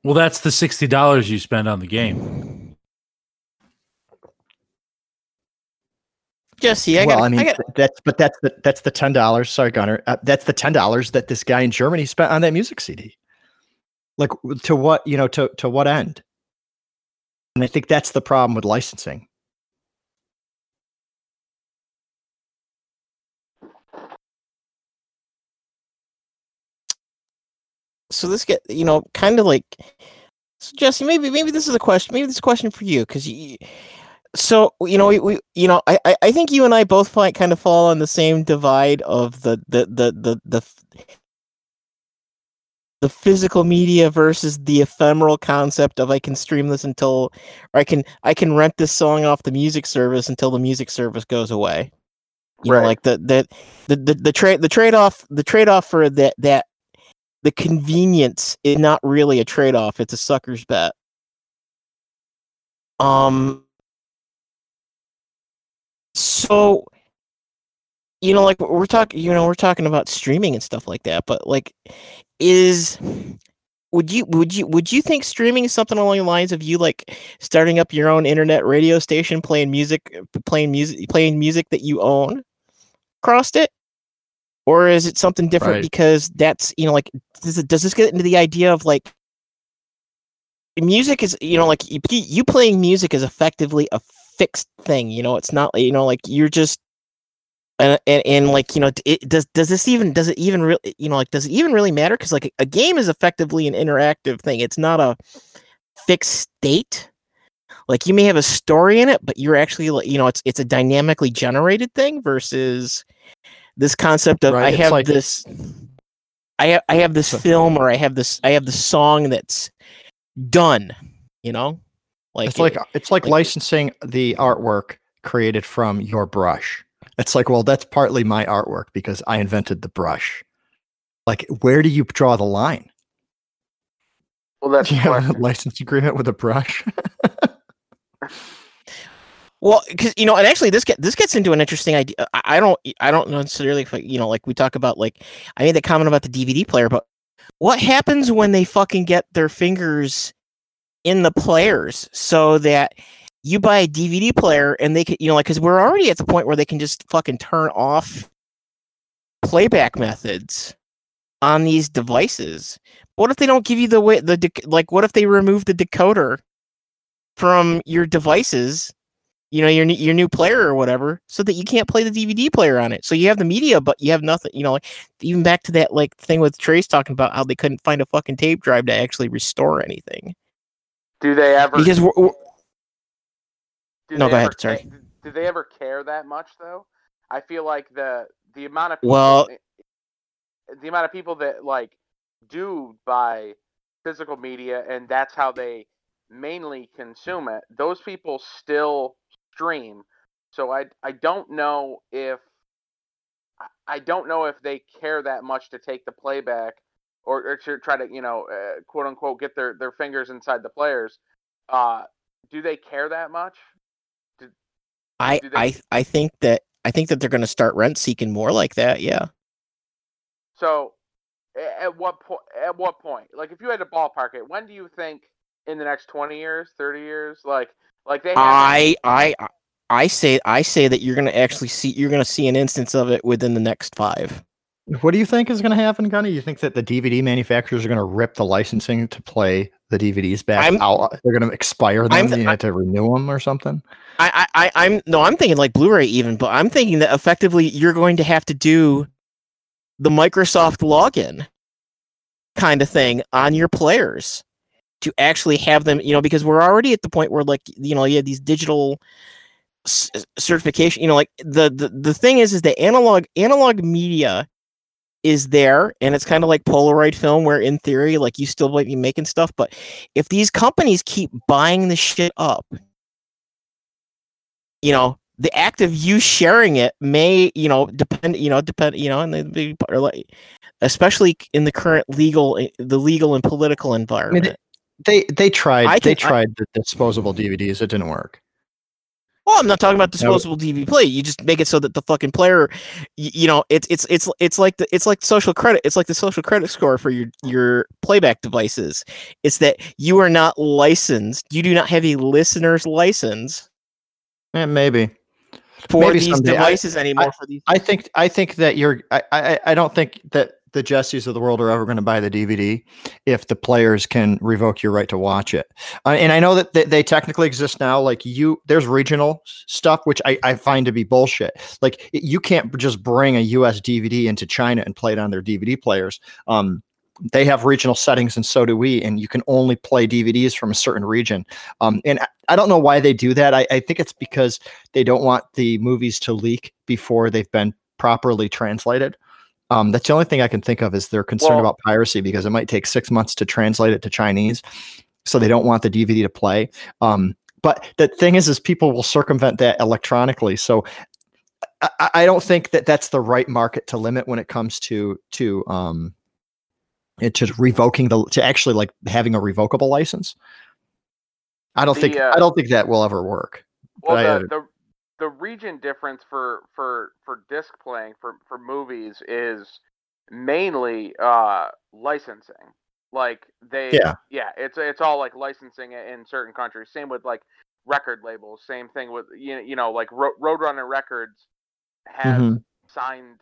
Speaker 1: Well, that's the sixty dollars you spend on the game.
Speaker 3: Jesse, I
Speaker 2: well,
Speaker 3: got.
Speaker 2: I mean,
Speaker 3: got,
Speaker 2: that's but that's the that's the ten dollars. Sorry, Gunner. Uh, that's the ten dollars that this guy in Germany spent on that music CD. Like to what you know to to what end? And I think that's the problem with licensing.
Speaker 3: so this get you know kind of like so Jesse. Maybe maybe this is a question. Maybe this is a question for you because you. So you know we, we you know I I- think you and I both kind of fall on the same divide of the the the the the the physical media versus the ephemeral concept of I can stream this until or I can I can rent this song off the music service until the music service goes away. You know,
Speaker 4: Right.
Speaker 3: like the the the the, the trade the trade off the trade off for that that the convenience is not really a trade off; it's a sucker's bet. Um. So, you know, like we're talking, you know, we're talking about streaming and stuff like that, but like, is would you would you would you think streaming is something along the lines of you like starting up your own internet radio station, playing music, playing music, playing music that you own, crossed it? Or is it something different
Speaker 2: Right.
Speaker 3: because that's you know like does it, does this get into the idea of like music is you know like you, you playing music is effectively a fixed thing you know it's not you know like you're just and and, and like you know it does does this even does it even really you know like does it even really matter? Because like a game is effectively an interactive thing. It's not a fixed state. Like you may have a story in it but you're actually like you know it's it's a dynamically generated thing versus this concept of
Speaker 2: Right,
Speaker 3: i have
Speaker 2: like-
Speaker 3: this i have i have this film or i have this i have the song that's done you know like
Speaker 2: it's like it's like
Speaker 3: like-
Speaker 2: licensing the artwork created from your brush. It's like, well, that's partly my artwork because I invented the brush. Like, where do you draw the line?
Speaker 4: Well, that's
Speaker 2: Do
Speaker 4: the
Speaker 2: you have a license agreement with a brush?
Speaker 3: Well, because you know, and actually, this get this gets into an interesting idea. Uh, I, I don't, I don't necessarily, if you know, like we talk about, like I made the comment about the DVD player, but what happens when they fucking get their fingers in the players so that you buy a DVD player and they can, you know, like because we're already at the point where they can just fucking turn off playback methods on these devices. What if they don't give you the way the like? What if they remove the decoder from your devices? you know your your new player or whatever so that you can't play the DVD player on it. So you have the media but you have nothing, you know, like even back to that like thing with Trace talking about how they couldn't find a fucking tape drive to actually restore anything.
Speaker 4: Do they ever?
Speaker 3: Because we're, we're-
Speaker 4: do
Speaker 3: No, go ahead, sorry.
Speaker 4: Do they ever care that much though? I feel like the the amount of people,
Speaker 3: Well-
Speaker 4: the amount of people that like do buy physical media and that's how they mainly consume it. Those people still stream. So I I don't know if I don't know if they care that much to take the playback or, or to try to you know uh, quote unquote get their their fingers inside the players. Uh, do they care that much?
Speaker 3: I
Speaker 4: do they-
Speaker 3: I I think that I think that they're going to start rent seeking more like that. Yeah.
Speaker 4: So, at what point? At what point? Like, if you had to ballpark it, when do you think in the next twenty years, thirty years? Like, like they have
Speaker 3: I I I say I say that you're going to actually see you're going to see an instance of it within the next 5.
Speaker 2: What do you think is going to happen, Gunny? You think that the DVD manufacturers are going to rip the licensing to play the DVDs back
Speaker 3: I'm-
Speaker 2: out? They're going to expire them.
Speaker 3: I'm
Speaker 2: you
Speaker 3: th-
Speaker 2: have to renew them or something.
Speaker 3: I, I, I, I'm no, I'm thinking like Blu-ray even, but I'm thinking that effectively you're going to have to do the Microsoft login kind of thing on your players to actually have them, you know, because we're already at the point where like you know you have these digital certification, you know, like the the the thing is is the analog analog media is there and it's kind of like polaroid film where in theory like you still might be making stuff but if these companies keep buying the shit up you know the act of you sharing it may you know depend you know depend you know and the like especially in the current legal eh, the legal and political environment
Speaker 2: They they tried
Speaker 3: I
Speaker 2: they
Speaker 3: can- I-
Speaker 2: tried the disposable DVDs. It didn't work.
Speaker 3: Well, I'm not talking about disposable DVD play. You just make it so that the fucking player, you, you know, it's it's it's it's like the it's like social credit. It's like the social credit score for your your playback devices. It's that you are not licensed. You do not have a listener's license
Speaker 2: Yeah, maybe.
Speaker 3: for
Speaker 2: Maybe
Speaker 3: these
Speaker 2: someday. I-
Speaker 3: devices anymore. for these,
Speaker 2: I think I think that you're I, I I don't think that the Jessies of the world are ever going to buy the DVD if the players can revoke your right to watch it. Uh, and I know that they, they technically exist now. Like you, there's regional stuff which I, I find to be bullshit. Like you can't just bring a US DVD into China and play it on their DVD players. Um, they have regional settings and so do we and you can only play dvds from a certain region um, and I, don't know why they do that I, I think it's because they don't want the movies to leak before they've been properly translated um, that's the only thing i can think of is they're concerned
Speaker 4: Well-
Speaker 2: about piracy because it might take six months to translate it to chinese so they don't want the dvd to play um, but the thing is is people will circumvent that electronically so I, I- don't think that that's the right market to limit when it comes to to um, it to revoking the to actually like having a revocable license. I don't
Speaker 4: The,
Speaker 2: think
Speaker 4: uh,
Speaker 2: I don't think that will ever work.
Speaker 4: Well,
Speaker 2: But I
Speaker 4: the, the region difference for for for disc playing for for movies is mainly uh licensing. Like they
Speaker 2: Yeah.
Speaker 4: yeah, it's it's all like licensing in certain countries. Same with like record labels. Same thing with you know, you know like Ro- Roadrunner Records has
Speaker 2: Mhm.
Speaker 4: signed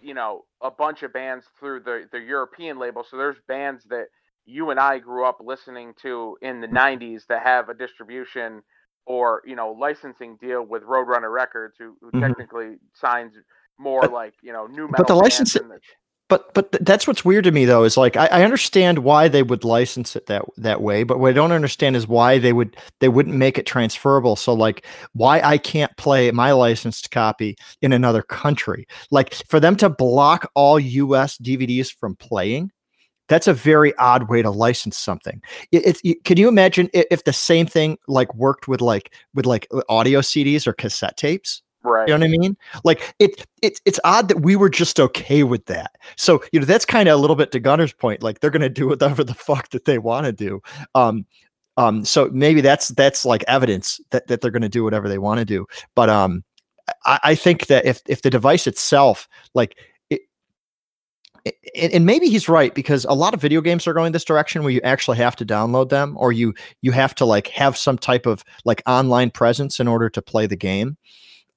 Speaker 4: you know a bunch of bands through the the European label. So there's bands that you and I grew up listening to in the 90s that have a distribution or you know licensing deal with Roadrunner Records, who, who
Speaker 2: Mhm.
Speaker 4: technically signs more
Speaker 2: But-
Speaker 4: like you know nu metal.
Speaker 2: but the
Speaker 4: licensing, the-
Speaker 2: But but th- that's what's weird to me though is like I, I understand why they would license it that that way, but what I don't understand is why they would they wouldn't make it transferable. So like why I can't play my licensed copy in another country. Like for them to block all US DVDs from playing, that's a very odd way to license something. It, you- can you imagine if the same thing like worked with like with like uh, audio CDs or cassette tapes?
Speaker 4: right.
Speaker 2: You know what I mean? Like it, it it's odd that we were just okay with that. So you know that's kind of a little bit to Gunner's point. Like they're gonna do whatever the fuck that they want to do. Um, um, so maybe that's that's like evidence that that they're gonna do whatever they want to do. But um, I, I think that if if the device itself, like it, and, maybe he's right because a lot of video games are going this direction where you actually have to download them or you you have to like have some type of like online presence in order to play the game.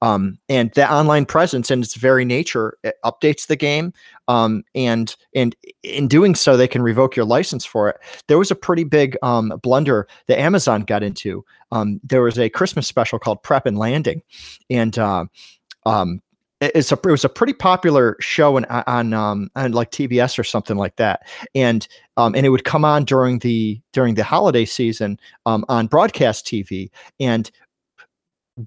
Speaker 2: Um, and that online presence and its very nature it updates the game um, and and in doing so they can revoke your license for it. There was a pretty big um, blunder that amazon got into. Um, there was a christmas special called prep and landing and uh, um, it's a it was a pretty popular show in, on um on like TBS or something like that. And um and it would come on during the during the holiday season um on broadcast TV and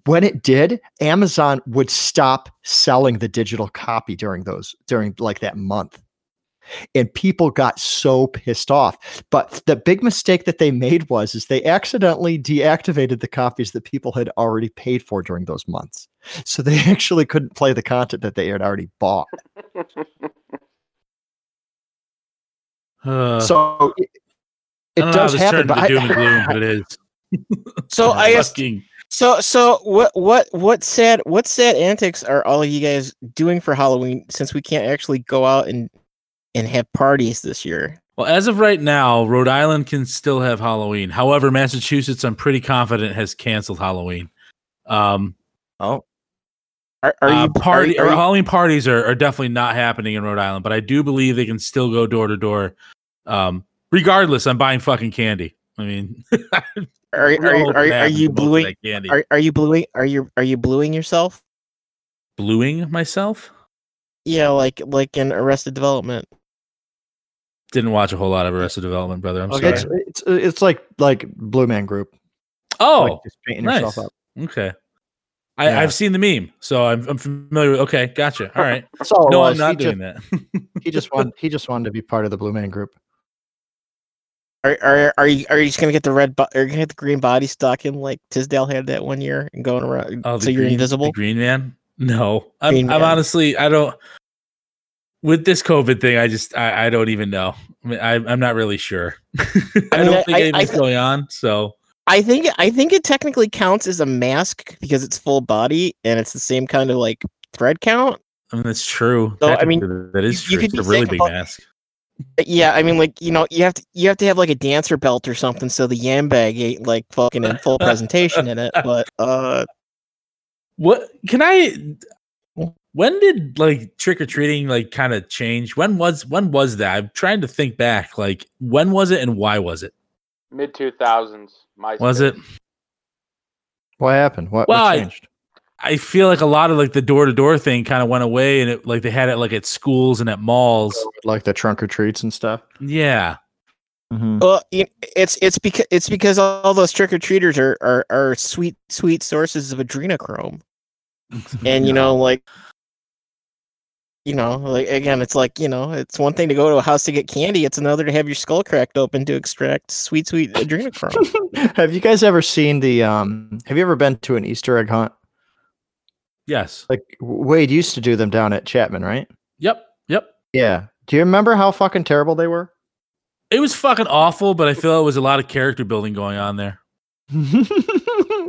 Speaker 2: when it did Amazon would stop selling the digital copy during those during like that month and people got so pissed off. But the big mistake that they made was is they accidentally deactivated the copies that people had already paid for during those months. So they actually couldn't play the content that they had already bought.
Speaker 1: Uh,
Speaker 2: so it, it
Speaker 1: don't know how
Speaker 2: does happen but
Speaker 1: into
Speaker 2: I,
Speaker 1: gloom, but it is.
Speaker 3: so I guess So so what what what sad what sad antics are all of you guys doing for Halloween since we can't actually go out and and have parties this year?
Speaker 1: Well, as of right now, Rhode Island can still have Halloween. However, Massachusetts, I'm pretty confident, has canceled Halloween. Um,
Speaker 2: oh
Speaker 3: Are, are
Speaker 1: uh,
Speaker 3: you
Speaker 1: party
Speaker 3: are, are you-
Speaker 1: Halloween parties are, are definitely not happening in Rhode Island, but I do believe they can still go door to door. Um, regardless, I'm buying fucking candy. I mean,
Speaker 3: are, are, are, are, are you
Speaker 1: with most of
Speaker 3: bluing
Speaker 1: candy?
Speaker 3: are, are you bluing are you are you bluing yourself?
Speaker 1: bluing myself?
Speaker 3: Yeah, like like in Arrested Development.
Speaker 1: Didn't watch a whole lot of Arrested Development, brother. I'm
Speaker 2: okay,
Speaker 1: sorry.
Speaker 2: it's, it's it's like like blue man group
Speaker 1: oh,
Speaker 2: like just painting yourself
Speaker 1: nice.
Speaker 2: up
Speaker 1: okay. I,
Speaker 2: Yeah.
Speaker 1: I've seen the meme, so I'm, I'm familiar with. Okay, gotcha. All right.
Speaker 2: all
Speaker 1: No. I'm not
Speaker 2: he
Speaker 1: doing
Speaker 2: just,
Speaker 1: that.
Speaker 2: he just wanted he just wanted to be part of the blue man group
Speaker 3: Are are are you are you just gonna get the red bo- are you gonna get the green body stuck stocking like Tisdale had that one year and going around
Speaker 1: Oh, the
Speaker 3: so you're
Speaker 1: green-
Speaker 3: invisible?
Speaker 1: The Green Man? No, I'm, I'm honestly, I don't. With this COVID thing, I just, I, I don't even know. I mean, I, I'm not really sure. I,
Speaker 3: mean,
Speaker 1: don't think
Speaker 3: I-
Speaker 1: anything's
Speaker 3: I-
Speaker 1: going on. So
Speaker 3: I think I think it technically counts as a mask because it's full body and it's the same kind of like thread count.
Speaker 1: I mean, that's true.
Speaker 3: So, I mean,
Speaker 1: that is
Speaker 3: you- you
Speaker 1: true.
Speaker 3: could
Speaker 1: It's a really big
Speaker 3: about-
Speaker 1: mask.
Speaker 3: Yeah, I mean, like you know, you have to you have to have like a dancer belt or something so the yam bag ain't like fucking in full presentation in it. But uh,
Speaker 1: What can I? When did like trick or treating like kind of change? When was when was that? I'm trying to think back. Like when was it and why was it?
Speaker 4: Mid two thousands. My
Speaker 1: Was it?
Speaker 2: What happened? What,
Speaker 1: Well,
Speaker 2: what changed?
Speaker 1: I feel like a lot of like the door to door thing kind of went away, and it like they had it like at schools and at malls.
Speaker 2: like the trunk or treats and stuff.
Speaker 1: Yeah,
Speaker 2: Mhm.
Speaker 3: well, it's it's because it's because all those trick or treaters are, are are sweet sweet sources of adrenochrome, and you know like. You know, like again, it's like you know, it's one thing to go to a house to get candy; it's another to have your skull cracked open to extract sweet, sweet adrenochrome.
Speaker 2: have you guys ever seen the? um Have you ever been to an Easter egg hunt?
Speaker 1: yes,
Speaker 2: Like Wade used to do them down at Chapman, right?
Speaker 1: yep, yep.
Speaker 2: Yeah. Do you remember how fucking terrible they were?
Speaker 1: It was fucking awful, but I feel it was a lot of character building going on there.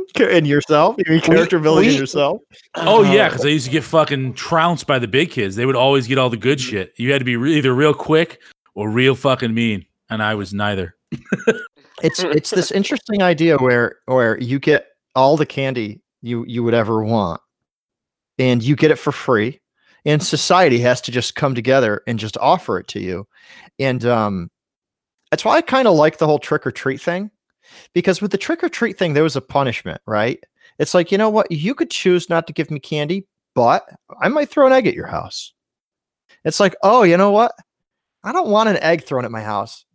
Speaker 2: in yourself, you mean character building
Speaker 3: we-
Speaker 2: yourself.
Speaker 1: Oh yeah, because I used to get fucking trounced by the big kids. They would always get all the good shit. You had to be re- either real quick or real fucking mean, and I was neither.
Speaker 2: It's it's this interesting idea where where you get all the candy you you would ever want, and you get it for free, and society has to just come together and just offer it to you, and um, that's why I kind of like the whole trick or treat thing, because with the trick or treat thing there was a punishment, right? It's like you know what you could choose not to give me candy, but I might throw an egg at your house. It's like oh you know what, I don't want an egg thrown at my house.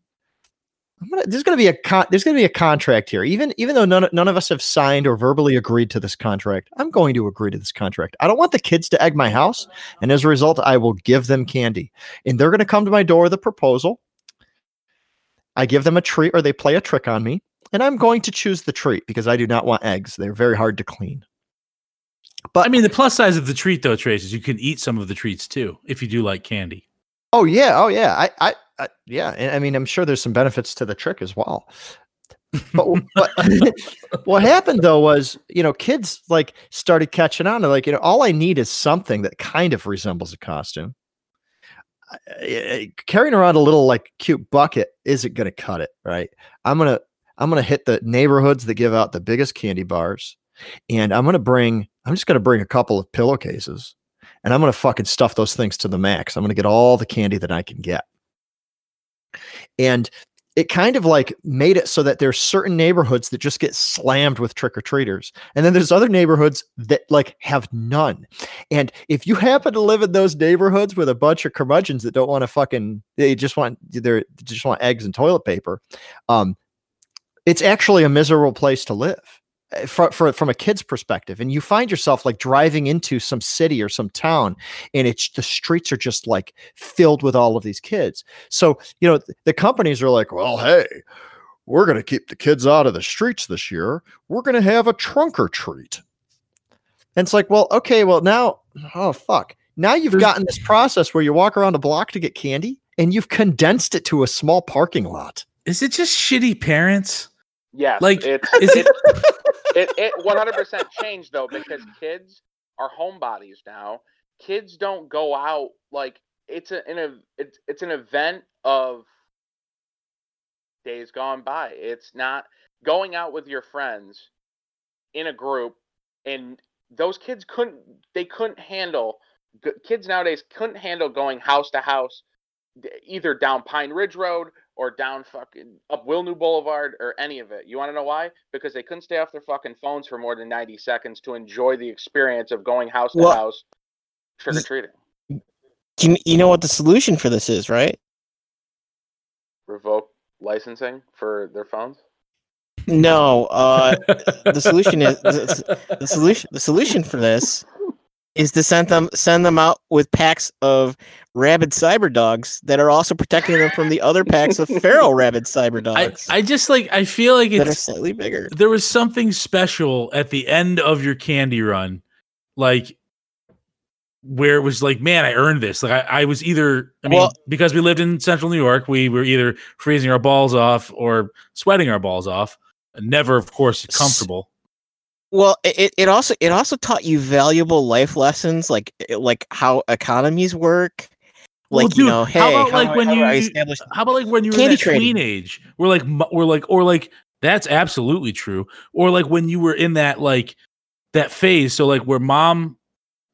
Speaker 2: Gonna, there's going to be a con- there's going to be a contract here. Even even though none, none of us have signed or verbally agreed to this contract, I'm going to agree to this contract. I don't want the kids to egg my house, and as a result, I will give them candy, and they're going to come to my door with a proposal. I give them a treat, or they play a trick on me, and I'm going to choose the treat because I do not want eggs. They're very hard to clean. But
Speaker 1: I mean, the plus size of the treat though, Trace, is you can eat some of the treats too if you do like candy.
Speaker 2: Oh yeah, oh yeah. I, I, I yeah. And I mean, I'm sure there's some benefits to the trick as well. But what, what happened though was, you know, kids like started catching on to like, you know, all I need is something that kind of resembles a costume. I- I- Carrying around a little like cute bucket isn't going to cut it, right? I'm gonna I'm gonna hit the neighborhoods that give out the biggest candy bars, and I'm gonna bring I'm just gonna bring a couple of pillowcases and I'm gonna fucking stuff those things to the max. I'm gonna get all the candy that I can get. And it kind of like made it so that there's certain neighborhoods that just get slammed with trick or treaters. And then there's other neighborhoods that like have none. And if you happen to live in those neighborhoods with a bunch of curmudgeons that don't want to fucking they just want they just want eggs and toilet paper, um, it's actually a miserable place to live eh, for, for, from a kid's perspective and you find yourself like driving into some city or some town and it's the streets are just like filled with all of these kids. So you know the companies are like well hey we're going to keep the kids out of the streets this year. We're going to have a trunk or treat. And it's like well okay well now oh fuck. Now you've gotten this process where you walk around a block to get candy and you've condensed it to a small parking lot.
Speaker 1: Is it just shitty parents?
Speaker 4: Yes,
Speaker 1: Like,
Speaker 4: it's
Speaker 1: is
Speaker 4: it, it it 100% changed though because kids are homebodies now. Kids don't go out like it's a, an it's it's an event of days gone by. It's not going out with your friends in a group and those kids couldn't they couldn't handle kids nowadays couldn't handle going house to house either down Pine Ridge Road or down fucking up Wilnew Boulevard or any of it. You want to know why? Because they couldn't stay off their fucking phones for more than 90 seconds to enjoy the experience of going house to
Speaker 3: Well-
Speaker 4: house trick or treating.
Speaker 3: you, you know what the solution for this is, right?
Speaker 4: Revoke licensing for their phones?
Speaker 3: No, uh, the solution is the, the solution. The solution for this is to send them send them out with packs of rabid cyber dogs that are also protecting them from the other packs of feral rabid cyber dogs
Speaker 1: I just like I feel like it's
Speaker 3: slightly bigger.
Speaker 1: there was something special at the end of your candy run, like where it was like, man, I earned this. Like I, I was either, I mean,
Speaker 3: Well-
Speaker 1: because we lived in central New York, we were either freezing our balls off or sweating our balls off. Never, of course, comfortable.
Speaker 3: Well, it, it also it also taught you valuable life lessons, like eh, like how economies work.
Speaker 1: Well,
Speaker 3: Like you
Speaker 1: dude,
Speaker 3: know,
Speaker 1: how
Speaker 3: hey,
Speaker 1: about, like,
Speaker 3: I-
Speaker 1: when
Speaker 3: how
Speaker 1: you- How about like when you were in that
Speaker 3: trading.
Speaker 1: teenage? We're like, we're like, or like that's absolutely true. Or like when you were in that like that phase. So like where mom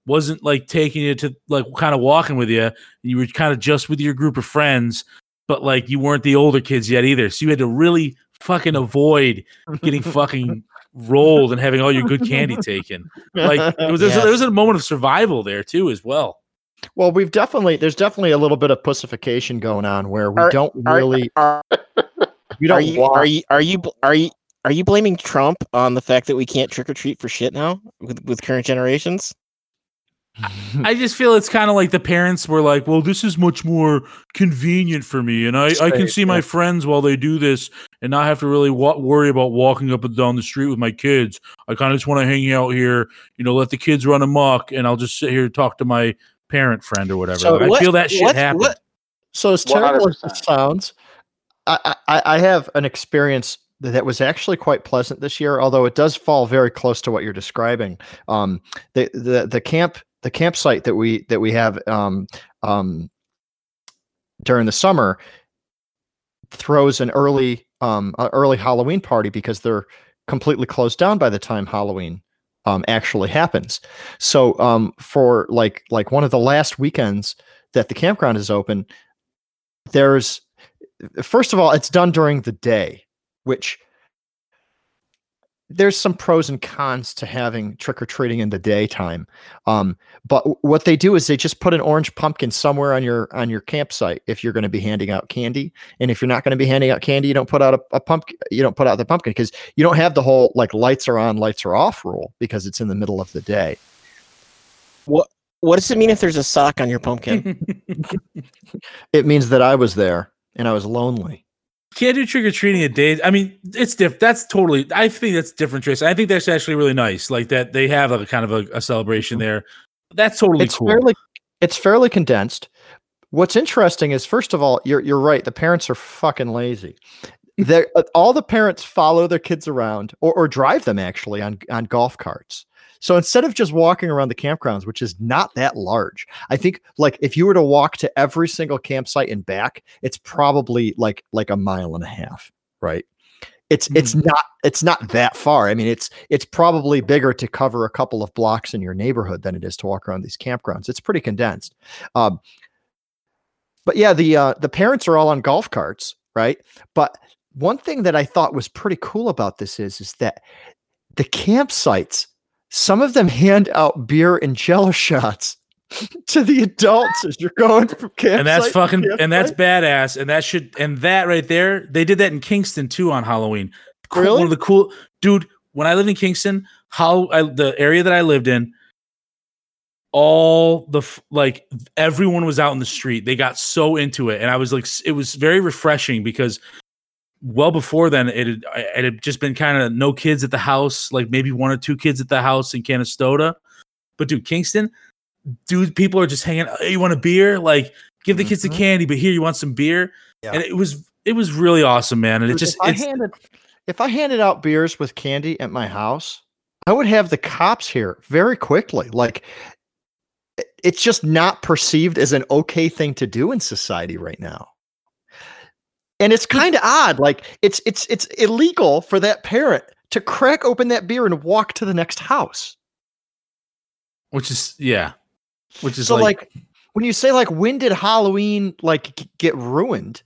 Speaker 1: wasn't like taking you to like kind of walking with you, you were kind of just with your group of friends, but like you weren't the older kids yet either. So you had to really fucking avoid getting fucking rolled and having all your good candy taken. Like it was,
Speaker 3: Yes.
Speaker 1: there was a moment of survival there too, as well.
Speaker 2: well, we've definitely there's definitely a little bit of pussification going on where we
Speaker 3: Are-
Speaker 2: don't really
Speaker 3: are,
Speaker 2: we don't
Speaker 3: you are you are you are you are you blaming Trump on the fact that we can't trick or treat for shit now with with current generations?
Speaker 1: I just feel it's kind of like the parents were like, "Well, this is much more convenient for me, and I, I can see my friends while they do this, and not have to really wa- worry about walking up and down the street with my kids. I kind of just want to hang out here, you know, let the kids run amok, and I'll just sit here and talk to my parent friend or whatever.
Speaker 2: So
Speaker 1: Like, I feel that shit
Speaker 3: what-
Speaker 1: happen.
Speaker 3: what-
Speaker 2: So as terrible as
Speaker 4: 100%.
Speaker 2: it sounds, I, I, I have an experience that that was actually quite pleasant this year, although it does fall very close to what you're describing. Um, the, the the camp the campsite that we that we have um, um, during the summer throws an early um, early Halloween party because they're completely closed down by the time Halloween um, actually happens. So um, for like like one of the last weekends that the campground is open, there's first of all it's done during the day which there's some pros and cons to having trick or treating in the daytime um, but w- what they do is they just put an orange pumpkin somewhere on your on your campsite if you're going to be handing out candy and if you're not going to be handing out candy you don't put out a, a pumpkin you don't put out the pumpkin because you don't have the whole like lights are on lights are off rule because it's in the middle of the day
Speaker 3: What What does it mean if there's a sock on your pumpkin?
Speaker 2: it means that i was there and i was lonely
Speaker 1: Can't do trick or treating at days. I mean, it's diff. That's totally. I think that's different, Trace. I think that's actually really nice. Like that they have a kind of a, a celebration there. That's totally
Speaker 2: it's
Speaker 1: cool.
Speaker 2: fairly it's fairly condensed. What's interesting is first of all, you're you're right. The parents are fucking lazy. They uh, all the parents follow their kids around or, or drive them actually on on golf carts. So instead of just walking around the campgrounds, which is not that large, I think like if you were to walk to every single campsite and back, it's probably like like a mile and a half, right? It's it's not it's not that far. I mean, it's it's probably bigger to cover a couple of blocks in your neighborhood than it is to walk around these campgrounds. It's pretty condensed. Um, but yeah, the uh, the parents are all on golf carts, right? But one thing that I thought was pretty cool about this is is that the campsites, some of them hand out beer and jello shots to the adults as you're going from campsite.
Speaker 1: and that's fucking and that's badass and that should and that right there they did that in kingston too on halloween cool,
Speaker 2: Really?
Speaker 1: one of the cool dude when i lived in kingston how I, the area that i lived in all the like everyone was out in the street they got so into it and i was like it was very refreshing because well before then it had, it had just been kind of no kids at the house like maybe one or two kids at the house in canastota but dude kingston dude people are just hanging "Hey, you want a beer like give the kids the
Speaker 2: Mhm.
Speaker 1: candy but here you want some beer
Speaker 2: Yeah.
Speaker 1: and it was it was really awesome man and it just
Speaker 2: if I handed if I handed out beers with candy at my house, I would have the cops here very quickly. Like it's just not perceived as an okay thing to do in society right now. And it's kind of odd. Like it's it's it's illegal for that parent to crack open that beer and walk to the next house.
Speaker 1: which is yeah which is
Speaker 2: so
Speaker 1: like,
Speaker 2: like, when you say like when did Halloween like get ruined?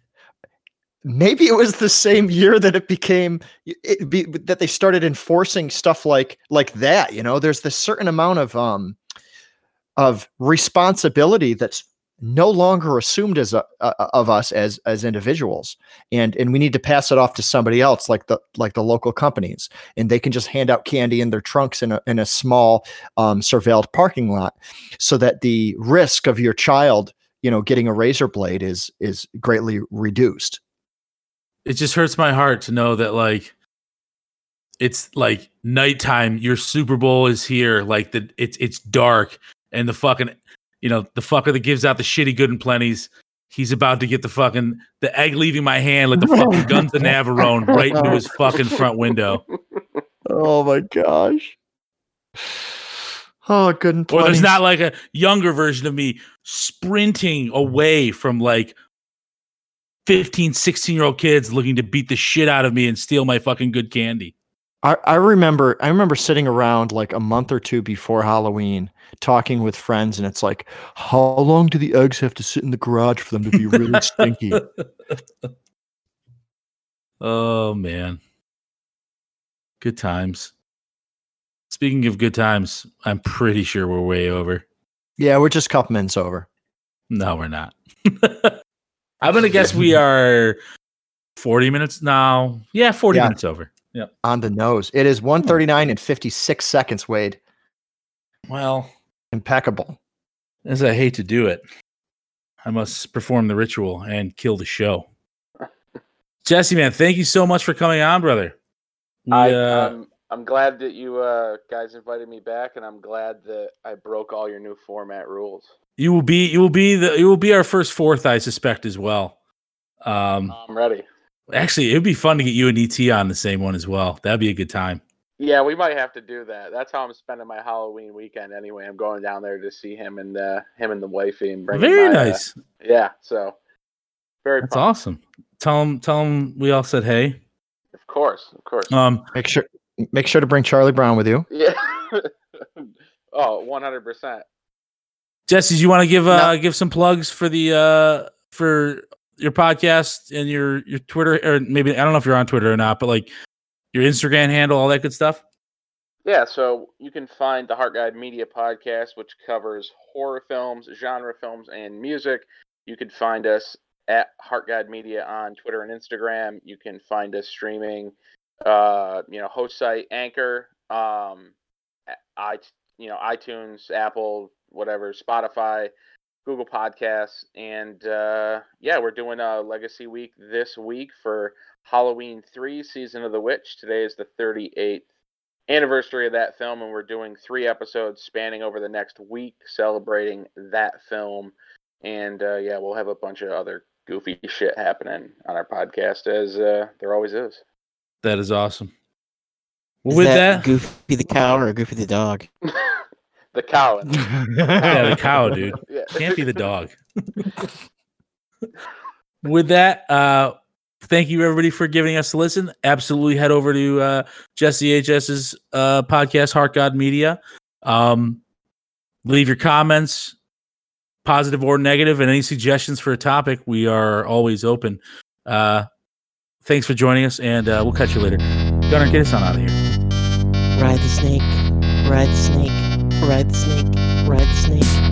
Speaker 2: Maybe it was the same year that it became it be, that they started enforcing stuff like like that. You know, there's this certain amount of um of responsibility that's no longer assumed as a, uh, of us as as individuals. And and we need to pass it off to somebody else like the like the local companies. And they can just hand out candy in their trunks in a in a small um, surveilled parking lot. So that the risk of your child you know getting a razor blade is is greatly reduced.
Speaker 1: It just hurts my heart to know that like it's like nighttime your super bowl is here like the it's it's dark and the fucking you know the fucker that gives out the shitty good and plenties he's about to get the fucking the egg leaving my hand like the fucking guns of Navarone right into his fucking front window.
Speaker 2: Oh my gosh. Oh, good and
Speaker 1: Or there's not like a younger version of me sprinting away from like 15, 16 year old kids looking to beat the shit out of me and steal my fucking good candy.
Speaker 2: I, I remember I remember sitting around like a month or two before Halloween talking with friends and it's like, how long do the eggs have to sit in the garage for them to be really stinky?
Speaker 1: oh man. Good times. Speaking of good times, I'm pretty sure we're way over.
Speaker 2: Yeah, we're just a couple minutes over.
Speaker 1: No, we're not. I'm gonna guess we are 40 minutes now. Yeah, 40
Speaker 2: Yeah.
Speaker 1: minutes over. Yeah.
Speaker 2: On the nose. It is 139 and 56 seconds, Wade.
Speaker 1: Well,
Speaker 2: Impeccable.
Speaker 1: as I hate to do it, I must perform the ritual and kill the show. Jesse, man, thank you so much for coming on, brother. We,
Speaker 4: I,
Speaker 1: uh,
Speaker 4: I'm, I'm glad that you uh, guys invited me back, and I'm glad that I broke all your new format rules.
Speaker 1: you will be you will be the you will be our first fourth, I suspect, as well. Um,
Speaker 4: I'm ready.
Speaker 1: Actually, it would be fun to get you and ET on the same one as well. That'd be a good time.
Speaker 4: Yeah, we might have to do that. That's how I'm spending my Halloween weekend anyway. I'm going down there to see him and uh, him and the wifey and bring
Speaker 1: Very
Speaker 4: my, uh,
Speaker 1: nice.
Speaker 4: yeah, so very
Speaker 1: That's
Speaker 4: fun.
Speaker 1: awesome. Tell him tell him we all said hey.
Speaker 4: Of course, of course.
Speaker 1: Um,
Speaker 2: Make sure make sure to bring Charlie Brown with you.
Speaker 4: yeah. oh, 100 percent.
Speaker 1: Jesse, do you want to give uh give some plugs for the uh for your podcast and your your Twitter or maybe I don't know if you're on Twitter or not, but like your Instagram handle, all that good stuff.
Speaker 4: Yeah, so you can find the Heart Guide Media podcast, which covers horror films, genre films, and music. You can find us at Heart Guide Media on Twitter and Instagram. You can find us streaming, uh, you know, host site Anchor, um, i you know iTunes, Apple, whatever, Spotify, Google Podcasts, and uh, yeah, we're doing a Legacy Week this week for Halloween three, Season of the Witch. Today is the thirty eighth anniversary of that film, and we're doing three episodes spanning over the next week, celebrating that film. And uh, yeah, we'll have a bunch of other goofy shit happening on our podcast, as uh, there always is.
Speaker 1: That is awesome. Well,
Speaker 3: Is
Speaker 1: with
Speaker 3: that
Speaker 1: that,
Speaker 3: Goofy the cow or Goofy the dog?
Speaker 4: the cow.
Speaker 1: yeah, the cow, dude.
Speaker 4: Yeah.
Speaker 1: Can't be the dog. with that, uh thank you everybody for giving us a listen. Absolutely head over to uh Jesse HS's uh podcast, Heart Guide Media. Um leave your comments, positive or negative, and any suggestions for a topic. We are always open. Uh thanks for joining us, and uh we'll catch you later. Gunnar, get us on out of here.
Speaker 3: Ride the snake, ride the snake, the snake, the snake.